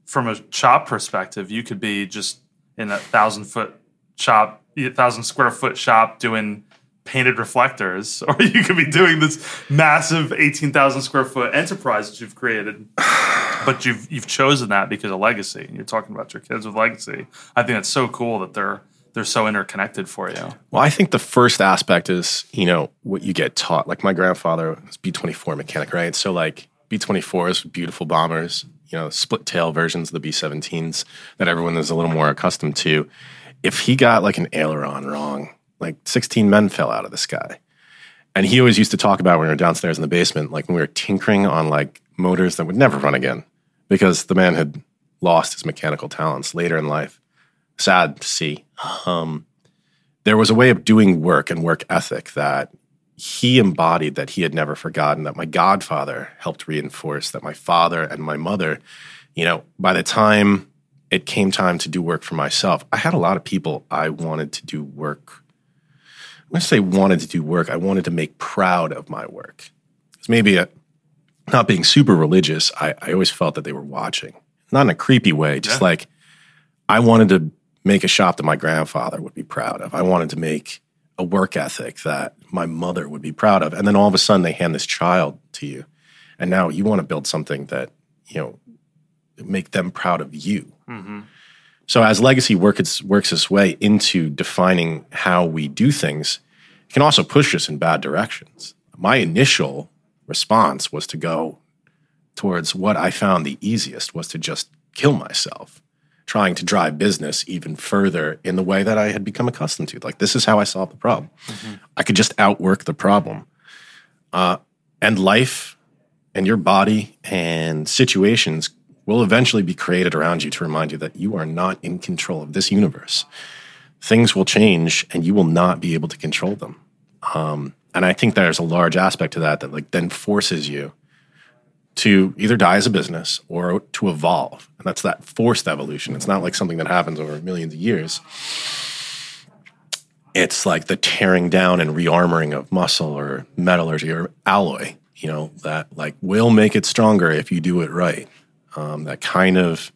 Speaker 1: from a shop perspective, you could be just in a thousand foot shop, a thousand square foot shop doing painted reflectors, or you could be doing this massive eighteen thousand square foot enterprise that you've created. But you've you've chosen that because of legacy, and you're talking about your kids with legacy. I think that's so cool that they're they're so interconnected for you.
Speaker 2: Well, I think the first aspect is, you know, what you get taught. Like my grandfather was B 24 mechanic, right? So, like, B 24s, beautiful bombers, you know, split tail versions of the B 17s that everyone is a little more accustomed to. If he got like an aileron wrong, like 16 men fell out of the sky. And he always used to talk about when we were downstairs in the basement, like when we were tinkering on like motors that would never run again because the man had lost his mechanical talents later in life. Sad to see. Um, there was a way of doing work and work ethic that he embodied that he had never forgotten, that my godfather helped reinforce, that my father and my mother, you know, by the time it came time to do work for myself, I had a lot of people I wanted to do work. When I say wanted to do work, I wanted to make proud of my work. Because maybe a, not being super religious, I, I always felt that they were watching. Not in a creepy way, just
Speaker 1: Yeah.
Speaker 2: like I wanted to make a shop that my grandfather would be proud of. I wanted to make a work ethic that my mother would be proud of. And then all of a sudden they hand this child to you. And now you want to build something that, you know, make them proud of you. Mm-hmm. So as legacy work its, works its way into defining how we do things, it can also push us in bad directions. My initial response was to go towards what I found the easiest was to just kill myself, trying to drive business even further in the way that I had become accustomed to. Like this is how I solve the problem. I could just outwork the problem. Uh, and life and your body and situations will eventually be created around you to remind you that you are not in control of this universe. Things will change and you will not be able to control them. Um, and I think there's a large aspect to that that like then forces you to either die as a business or to evolve. And that's that forced evolution. It's not like something that happens over millions of years. It's like the tearing down and rearmoring of muscle or metallurgy or alloy, you know, that like will make it stronger if you do it right. Um, that kind of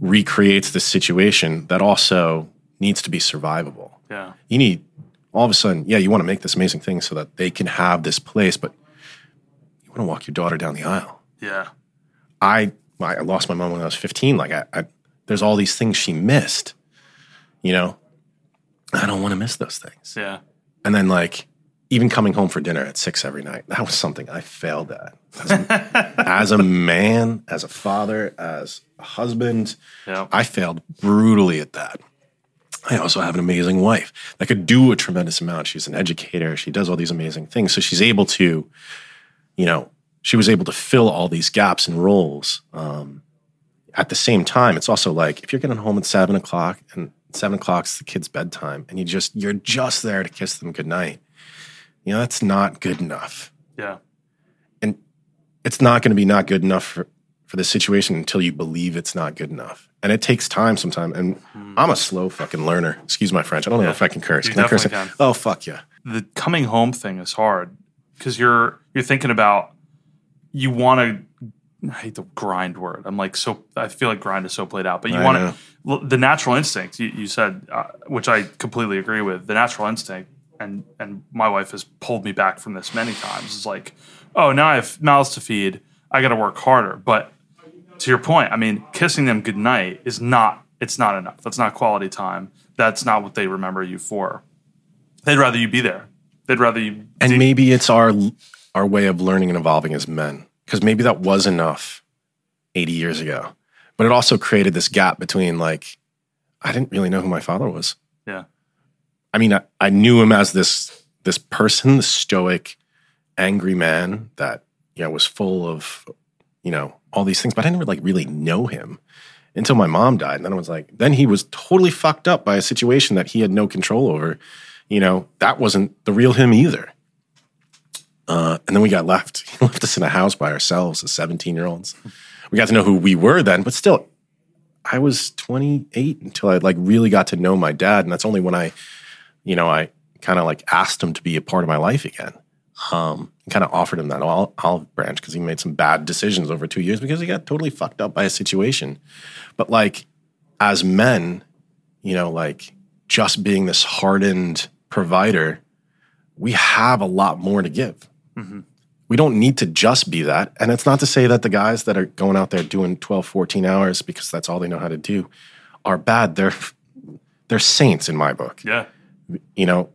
Speaker 2: recreates the situation that also needs to be survivable.
Speaker 1: Yeah.
Speaker 2: You need all of a sudden, yeah, you want to make this amazing thing so that they can have this place, but you want to walk your daughter down the aisle.
Speaker 1: Yeah.
Speaker 2: I I lost my mom when I was 15. Like I, I there's all these things she missed. You know, I don't want to miss those things.
Speaker 1: Yeah.
Speaker 2: And then like even coming home for dinner at six every night, that was something I failed at as a, as a man, as a father, as a husband.
Speaker 1: Yeah.
Speaker 2: I failed brutally at that. I also have an amazing wife that could do a tremendous amount. She's an educator. She does all these amazing things. So she's able to, you know, she was able to fill all these gaps and roles. Um, at the same time, it's also like if you're getting home at seven o'clock and seven o'clock's the kid's bedtime, and you just you're just there to kiss them goodnight. You know that's not good enough,
Speaker 1: Yeah.
Speaker 2: and it's not going to be not good enough for for the situation until you believe it's not good enough. And it takes time sometimes. And I'm a slow fucking learner. Excuse my French. I don't know if I can curse.
Speaker 1: You
Speaker 2: Can I curse?
Speaker 1: can.
Speaker 2: Oh fuck yeah.
Speaker 1: the coming home thing is hard because you're you're thinking about you want to I hate the grind word. I'm like so I feel like grind is so played out, but you want to the natural instinct you, you said, uh, which I completely agree with. The natural instinct, and and my wife has pulled me back from this many times. It's like, oh, now I have mouths to feed. I got to work harder. But to your point, I mean, kissing them goodnight is not. It's not enough. That's not quality time. That's not what they remember you for. They'd rather you be there. They'd rather you.
Speaker 2: And
Speaker 1: do-
Speaker 2: maybe it's our our way of learning and evolving as men. Because maybe that was enough 80 years ago. But it also created this gap between like I didn't really know who my father was.
Speaker 1: yeah,
Speaker 2: I mean, I, I knew him as this this person, the stoic, angry man that you know was full of you know all these things, but I didn't like really know him until my mom died. And then I was like, then he was totally fucked up by a situation that he had no control over. You know, that wasn't the real him either. Uh, and then we got left. He left us in a house by ourselves as 17 year olds. We got to know who we were then, but still, I was 28 until I like really got to know my dad. And that's only when I, you know, I kind of like asked him to be a part of my life again. Um, and kind of offered him that ol- olive branch because he made some bad decisions over two years because he got totally fucked up by a situation. But like, as men, you know, like just being this hardened provider, we have a lot more to give. We don't need to just be that. And it's not to say that the guys that are going out there doing 12, 14 hours because that's all they know how to do are bad. They're they're saints in my book.
Speaker 1: yeah,
Speaker 2: You know,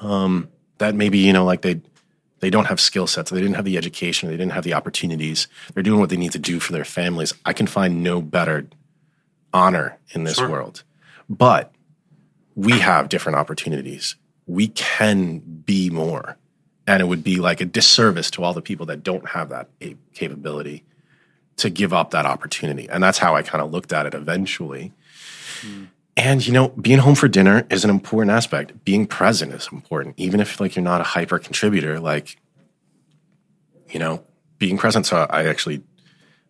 Speaker 2: um, that maybe, you know, like they they don't have skill sets, they didn't have the education, they didn't have the opportunities. They're doing what they need to do for their families. I can find no better honor in this
Speaker 1: Sure.
Speaker 2: world. But we have different opportunities. We can be more. And it would be like a disservice to all the people that don't have that a- capability to give up that opportunity. And that's how I kind of looked at it eventually. And you know, being home for dinner is an important aspect. Being present is important, even if like you're not a hyper contributor. Like, you know, being present. So I actually,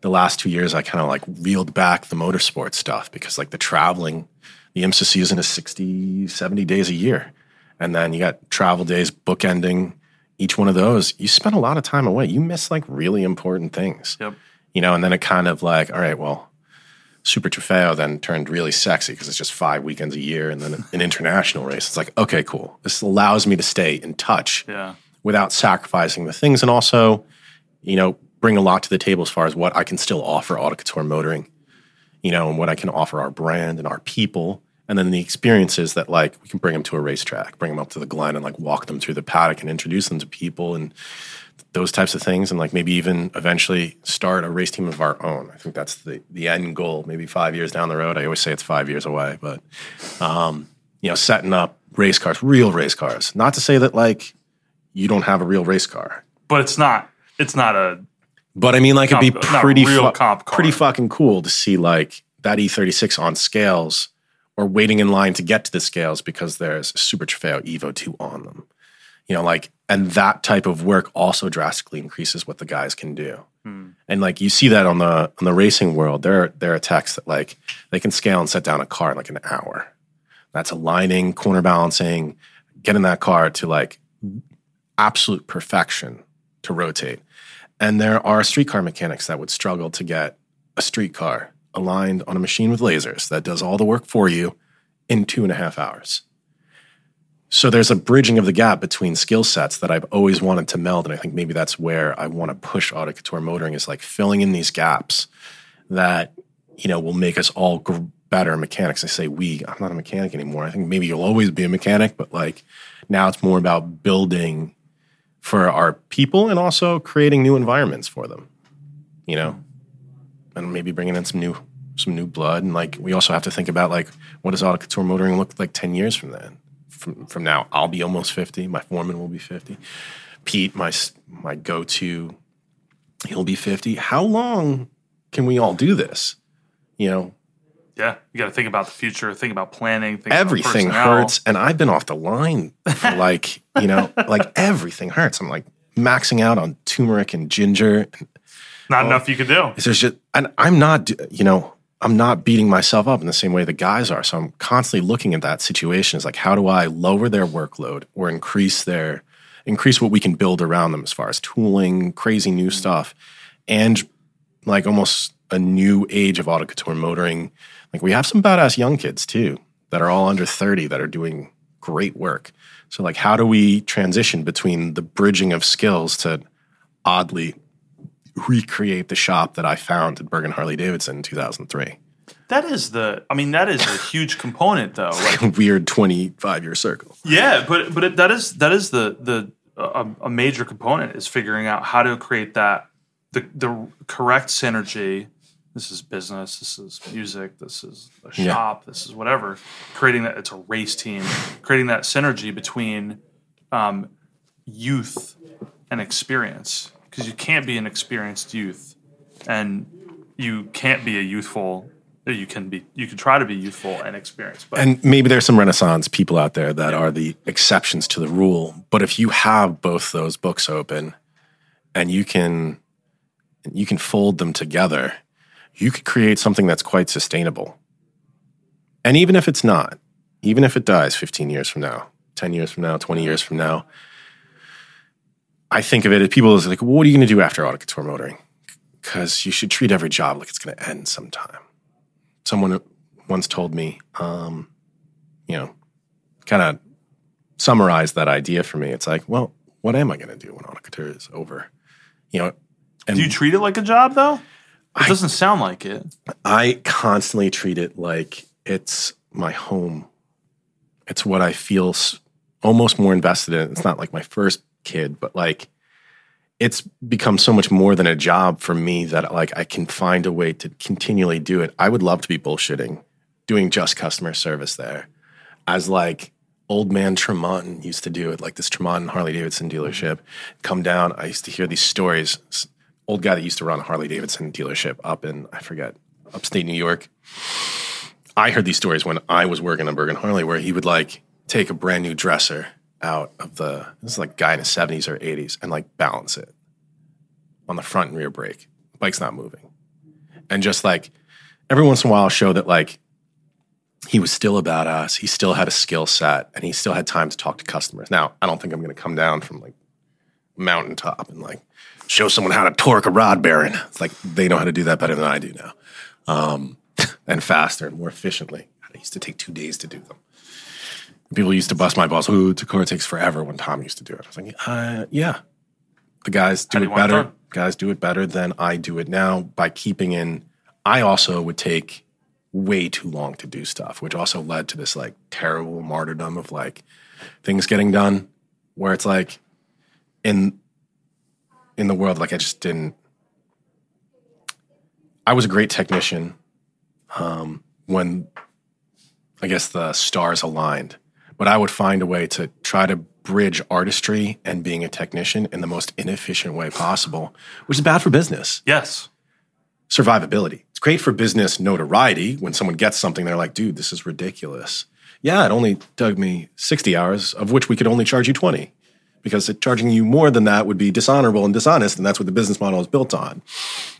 Speaker 2: the last two years, I kind of like reeled back the motorsport stuff because like the traveling, the IMSA season is 60, 70 days a year. And then you got travel days bookending each one of those. You spend a lot of time away. You miss like really important things
Speaker 1: yep,
Speaker 2: you know, and then it kind of like, all right, well, Super Trofeo then turned really sexy because it's just five weekends a year and then an international race. It's like, okay, cool. This allows me to stay in touch
Speaker 1: yeah,
Speaker 2: without sacrificing the things and also, you know, bring a lot to the table as far as what I can still offer Autocouture Motoring, you know, and what I can offer our brand and our people. And then the experiences that like we can bring them to a racetrack, bring them up to the Glen and like walk them through the paddock and introduce them to people and those types of things and like maybe even eventually start a race team of our own. I think that's the the end goal, maybe five years down the road. I always say it's five years away, but um, you know, setting up race cars, real race cars. Not to say that like you don't have a real race car.
Speaker 1: but it's not. It's not a
Speaker 2: But I mean, like, it'd be pretty,
Speaker 1: real
Speaker 2: fu-
Speaker 1: comp car.
Speaker 2: pretty fucking cool to see like that E36 on scales or waiting in line to get to the scales because there's a Super Trofeo Evo 2 on them. You know, like, and that type of work also drastically increases what the guys can do.
Speaker 1: Hmm.
Speaker 2: And like you see that on the on the racing world, there are, there are techs that like they can scale and set down a car in like an hour. That's aligning, corner balancing, getting that car to like absolute perfection to rotate. And there are streetcar mechanics that would struggle to get a streetcar aligned on a machine with lasers that does all the work for you in two and a half hours. So there's a bridging of the gap between skill sets that I've always wanted to meld. And I think maybe that's where I want to push auto motoring is like filling in these gaps that, you know, will make us all gr- better mechanics. I say we, I'm not a mechanic anymore. I think maybe you'll always be a mechanic, but like now it's more about building for our people and also creating new environments for them, you know, and maybe bringing in some new, some new blood. And like, we also have to think about like, what does auto motoring look like 10 years from then? From, from now, I'll be almost 50. My foreman will be 50. Pete, my, my go-to, he'll be 50. How long can we all do this? You know,
Speaker 1: Yeah, you got to think about the future. Think about planning. Think
Speaker 2: everything
Speaker 1: personnel.
Speaker 2: hurts and i've been off the line for like you know like everything hurts i'm like maxing out on turmeric and ginger and
Speaker 1: Not oh. enough you can do.
Speaker 2: there's just and i'm not you know i'm not beating myself up in the same way the guys are. So i'm constantly looking at that situation. As like how do i lower their workload or increase their increase what we can build around them as far as tooling crazy new mm-hmm. stuff and like almost a new age of Autocouture Motoring. Like we have some badass young kids too that are all under 30 that are doing great work. So like how do we transition between the bridging of skills to oddly recreate the shop that I found at Bergen Harley Davidson in 2003.
Speaker 1: That is the. I mean, that is a huge component, though. Like,
Speaker 2: Weird 25 year circle.
Speaker 1: yeah, but but it, that is that is the the a, a major component is figuring out how to create that the the correct synergy. This is business. This is music. This is a
Speaker 2: Yeah.
Speaker 1: shop. This is whatever. Creating that it's a race team. Creating that synergy between um, youth and experience because you can't be an experienced youth and you can't be a youthful you can be you can try to be youthful and experienced but
Speaker 2: And maybe there's some Renaissance people out there that are the exceptions to the rule. But if you have both those books open and you can you can fold them together, you could create something that's quite sustainable. And even if it's not, even if it dies 15 years from now, 10 years from now, 20 years from now, I think of it as people as like, well, what are you going to do after Autocouture Motoring? Because you should treat every job like it's going to end sometime. Someone once told me, um, you know, kind of summarized that idea for me. It's like, well, what am I going to do when Autocouture is over? You know, and
Speaker 1: do you treat it like a job though it doesn't sound like it
Speaker 2: I constantly treat it like it's my home. It's what I feel almost more invested in. It's not like my first kid, but like it's become so much more than a job for me that like I can find a way to continually do it. I would love to be bullshitting, doing just customer service there, as like old man Tremont used to do it, like this Tremont Harley Davidson mm-hmm. dealership. Come down, I used to hear these stories. Old guy that used to run a Harley Davidson dealership up in I forget upstate New York. I heard these stories when I was working on Bergen Harley, where he would like take a brand new dresser out of the this is like guy in his seventies or eighties and like balance it on the front and rear brake. Bike's not moving, and just like every once in a while, show that like he was still a badass. He still had a skill set, and he still had time to talk to customers. Now, I don't think I'm going to come down from like mountaintop and like show someone how to torque a rod bearing. It's like they know how to do that better than I do now, um, and faster and more efficiently. I used to take two days to do them. People used to bust my balls. Oh, Takora takes forever when Tom used to do it. I was like, uh, yeah, the guys do
Speaker 1: do
Speaker 2: it better. Guys do it better than I do it now by keeping in. I also would take way too long to do stuff, which also led to this like terrible martyrdom of like things getting done, where it's like in in the world, like I just didn't. I was a great technician um, when I guess the stars aligned, but I would find a way to try to bridge artistry and being a technician in the most inefficient way possible, which is bad for business.
Speaker 1: Yes.
Speaker 2: Survivability. It's great for business notoriety when someone gets something, they're like, dude, this is ridiculous. Yeah, it only took me 60 hours, of which we could only charge you 20 because charging you more than that would be dishonorable and dishonest, and that's what the business model is built on.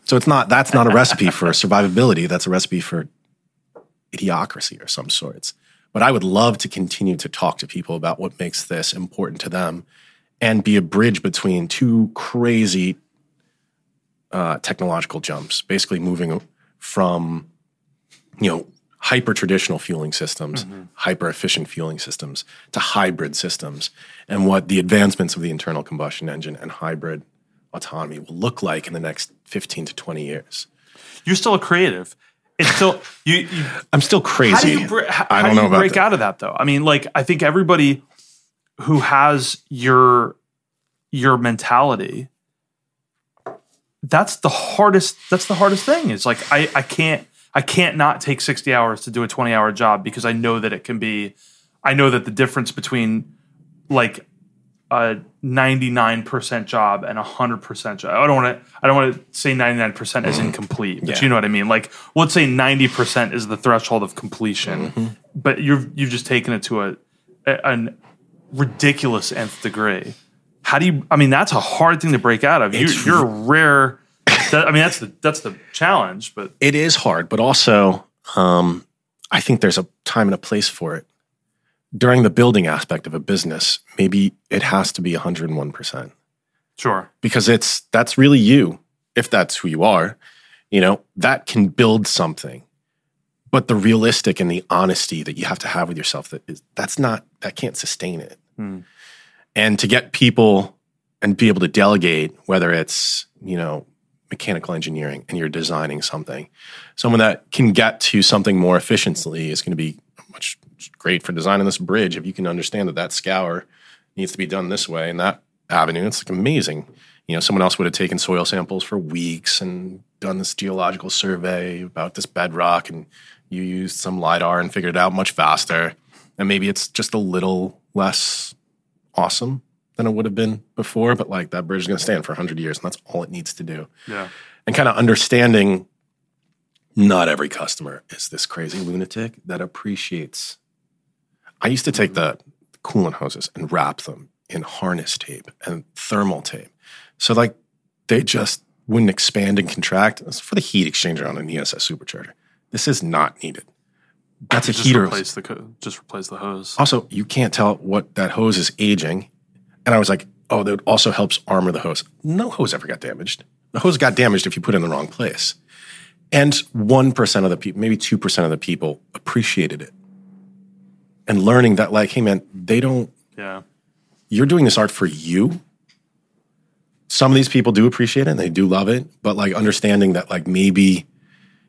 Speaker 2: So it's not that's not a recipe for survivability. That's a recipe for idiocracy or some sorts. But I would love to continue to talk to people about what makes this important to them and be a bridge between two crazy uh, technological jumps, basically moving from, you know, hyper traditional fueling systems, mm-hmm. hyper efficient fueling systems to hybrid systems, and what the advancements of the internal combustion engine and hybrid autonomy will look like in the next 15 to 20 years.
Speaker 1: You're still a creative. It's still you. you
Speaker 2: I'm still crazy. How do you,
Speaker 1: how, I don't know break out of that though? I mean, like I think everybody who has your your mentality that's the hardest that's the hardest thing is like I, I can't I can't not take 60 hours to do a 20 hour job because I know that it can be, I know that the difference between like a 99% job and a 100% job. I don't want to I don't want to say 99% is incomplete, but yeah. you know what I mean? Like let's say 90% is the threshold of completion, mm-hmm. but you've you've just taken it to a, a ridiculous nth degree. How do you I mean that's a hard thing to break out of. You, you're a rare that, I mean, that's the that's the challenge. But
Speaker 2: it is hard. But also, um, I think there's a time and a place for it. During the building aspect of a business, maybe it has to be 101 percent.
Speaker 1: Sure.
Speaker 2: Because it's that's really you. If that's who you are, you know that can build something. But the realistic and the honesty that you have to have with yourself that is that's not that can't sustain it. Hmm. And to get people and be able to delegate, whether it's you know mechanical engineering and you're designing something, someone that can get to something more efficiently is going to be much great for designing this bridge. If you can understand that that scour needs to be done this way and that avenue, it's like amazing. You know, someone else would have taken soil samples for weeks and done this geological survey about this bedrock, and you used some lidar and figured it out much faster. And maybe it's just a little less awesome than it would have been before, but like that bridge is going to stand for 100 years and that's all it needs to do.
Speaker 1: Yeah.
Speaker 2: And kind of understanding not every customer is this crazy lunatic that appreciates. I used to take the coolant hoses and wrap them in harness tape and thermal tape. So like they just wouldn't expand and contract. It's for the heat exchanger on an ESS supercharger. This is not needed. That's a
Speaker 1: just
Speaker 2: heater.
Speaker 1: Replace the just replace the hose.
Speaker 2: Also, you can't tell what that hose is aging and I was like, oh, that also helps armor the hose. No hose ever got damaged. The hose got damaged if you put it in the wrong place. And 1% of the people, maybe 2% of the people appreciated it. And learning that, like, hey, man, they don't,
Speaker 1: yeah.
Speaker 2: You're doing this art for you. Some of these people do appreciate it and they do love it, but like understanding that, like, maybe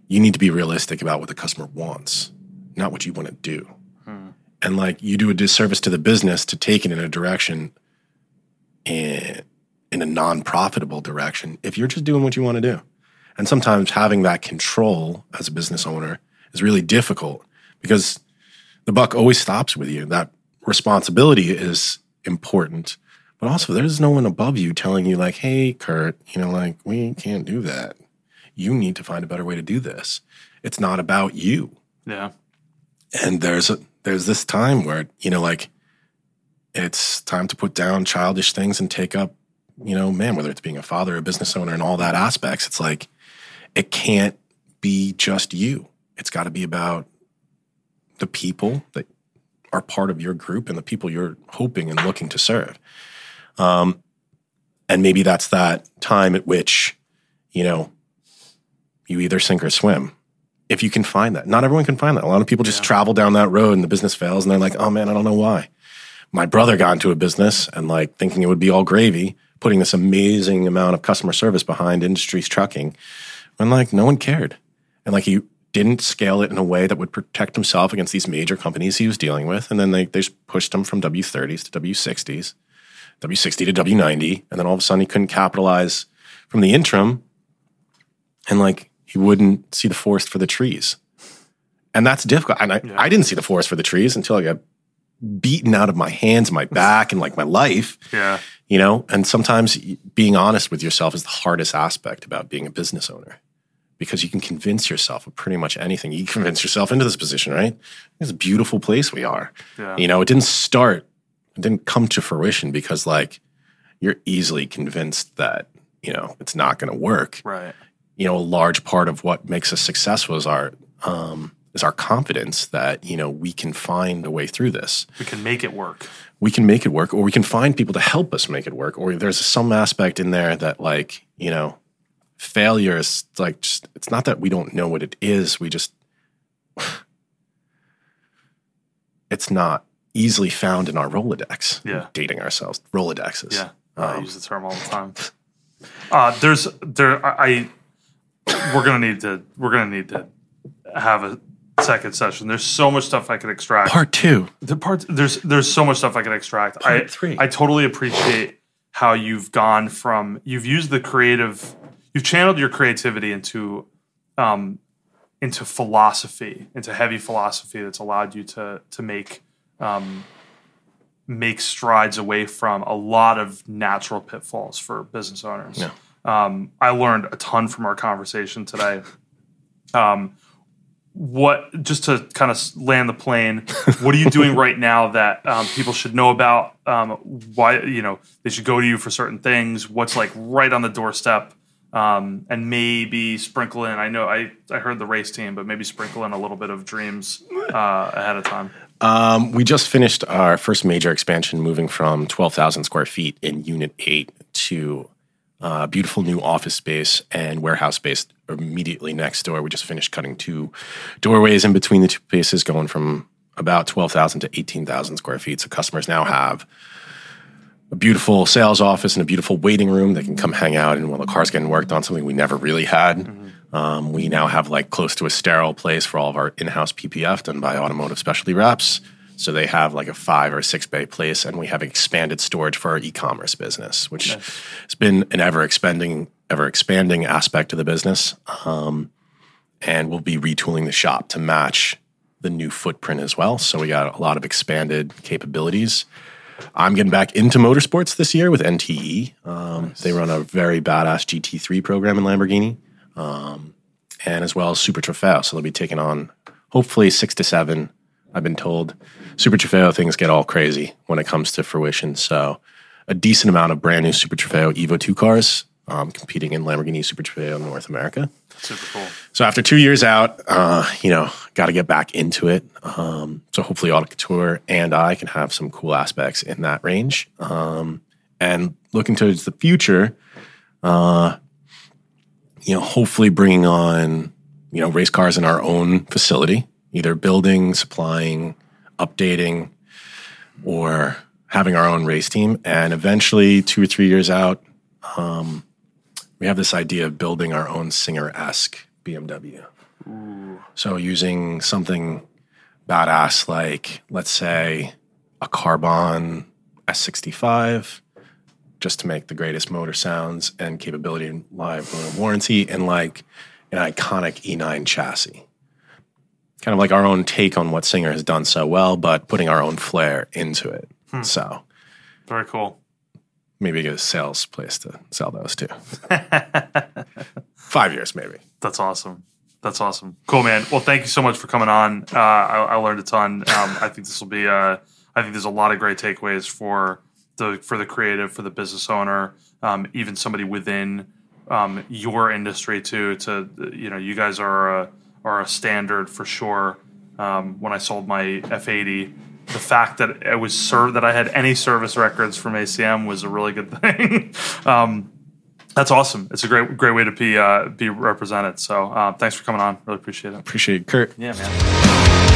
Speaker 2: you need to be realistic about what the customer wants, not what you want to do. Hmm. And like, you do a disservice to the business to take it in a direction in, in a non profitable direction if you're just doing what you want to do. And sometimes having that control as a business owner is really difficult because the buck always stops with you. That responsibility is important, but also there's no one above you telling you, like, hey, Kurt, you know, like, we can't do that. You need to find a better way to do this. It's not about you.
Speaker 1: Yeah.
Speaker 2: And there's a, there's this time where, you know, like it's time to put down childish things and take up, you know, man, whether it's being a father, a business owner, and all that aspects, it's like it can't be just you. It's got to be about the people that are part of your group and the people you're hoping and looking to serve. Um, and maybe that's that time at which, you know, you either sink or swim. If you can find that, not everyone can find that. A lot of people just yeah. travel down that road and the business fails and they're like, oh man, I don't know why my brother got into a business and like thinking it would be all gravy, putting this amazing amount of customer service behind industries trucking, when like no one cared. And like he didn't scale it in a way that would protect himself against these major companies he was dealing with. And then they, they just pushed him from W30s to W60s, W60 to W90. And then all of a sudden he couldn't capitalize from the interim. And like he wouldn't see the forest for the trees. And that's difficult. And I, yeah. I didn't see the forest for the trees until I got beaten out of my hands, my back, and like my life.
Speaker 1: Yeah.
Speaker 2: You know, and sometimes being honest with yourself is the hardest aspect about being a business owner because you can convince yourself of pretty much anything. You convince yourself into this position, right? It's a beautiful place we are.
Speaker 1: Yeah.
Speaker 2: You know, it didn't start, it didn't come to fruition because like you're easily convinced that, you know, it's not going to work.
Speaker 1: Right.
Speaker 2: You know, a large part of what makes us successful is our um, is our confidence that you know we can find a way through this.
Speaker 1: We can make it work.
Speaker 2: We can make it work, or we can find people to help us make it work, or there's some aspect in there that like you know failure is like just it's not that we don't know what it is we just it's not easily found in our rolodex
Speaker 1: Yeah.
Speaker 2: dating ourselves rolodexes
Speaker 1: Yeah. I
Speaker 2: Um,
Speaker 1: use the term all the time. Uh, there's there I, I we're gonna need to we're gonna need to have a second session. There's so much stuff I could extract.
Speaker 2: part two
Speaker 1: the part there's there's so much stuff I could extract. I
Speaker 2: Part three.
Speaker 1: I totally appreciate how you've gone from you've used the creative you've channeled your creativity into um into philosophy, into heavy philosophy that's allowed you to to make um make strides away from a lot of natural pitfalls for business owners.
Speaker 2: Yeah.
Speaker 1: Um, I learned a ton from our conversation today. Um, what just to kind of land the plane what are you doing right now that um, people should know about um, why you know they should go to you for certain things what's like right on the doorstep um, and maybe sprinkle in i know I, I heard the race team but maybe sprinkle in a little bit of dreams uh, ahead of time
Speaker 2: um, we just finished our first major expansion moving from 12000 square feet in unit 8 to uh, beautiful new office space and warehouse space immediately next door. We just finished cutting two doorways in between the two spaces, going from about 12,000 to 18,000 square feet. So customers now have a beautiful sales office and a beautiful waiting room they can come hang out and while the car's getting worked on, something we never really had. Um, we now have like close to a sterile place for all of our in house PPF done by automotive specialty reps. So they have like a five or six bay place, and we have expanded storage for our e-commerce business, which has been an ever expanding, ever expanding aspect of the business. Um, and we'll be retooling the shop to match the new footprint as well. So we got a lot of expanded capabilities. I'm getting back into motorsports this year with NTE. Um, They run a very badass GT3 program in Lamborghini, um, and as well as Super Trofeo. So they'll be taking on hopefully six to seven. I've been told Super Trofeo things get all crazy when it comes to fruition. So a decent amount of brand new Super Trofeo Evo 2 cars um, competing in Lamborghini Super Trofeo North America.
Speaker 1: super cool
Speaker 2: So after two years out, uh, you know, got to get back into it. Um, so hopefully, Autocouture and I can have some cool aspects in that range. Um, and looking towards the future, uh, you know, hopefully bringing on you know race cars in our own facility, either building, supplying, updating, or having our own race team. And eventually, two or three years out, um, we have this idea of building our own singer esque BMW. So using something badass like, let's say, a Carbon S65, just to make the greatest motor sounds and capability and live warranty, and like an iconic E9 chassis. Kind of like our own take on what Singer has done so well, but putting our own flair into it. Hmm. So
Speaker 1: very cool
Speaker 2: maybe get a sales place to sell those too. Five years, maybe.
Speaker 1: That's awesome. That's awesome. Cool, man. Well, thank you so much for coming on. Uh, I, I learned a ton. Um, I think this will be. Uh, I think there's a lot of great takeaways for the for the creative, for the business owner, um, even somebody within um, your industry too. To you know, you guys are a, are a standard for sure. Um, when I sold my F80, the fact that it was served that I had any service records from ACM was a really good thing. um, that's awesome. It's a great great way to be uh, be represented. So uh, thanks for coming on. Really appreciate it.
Speaker 2: Appreciate it, Kurt.
Speaker 1: Yeah, man.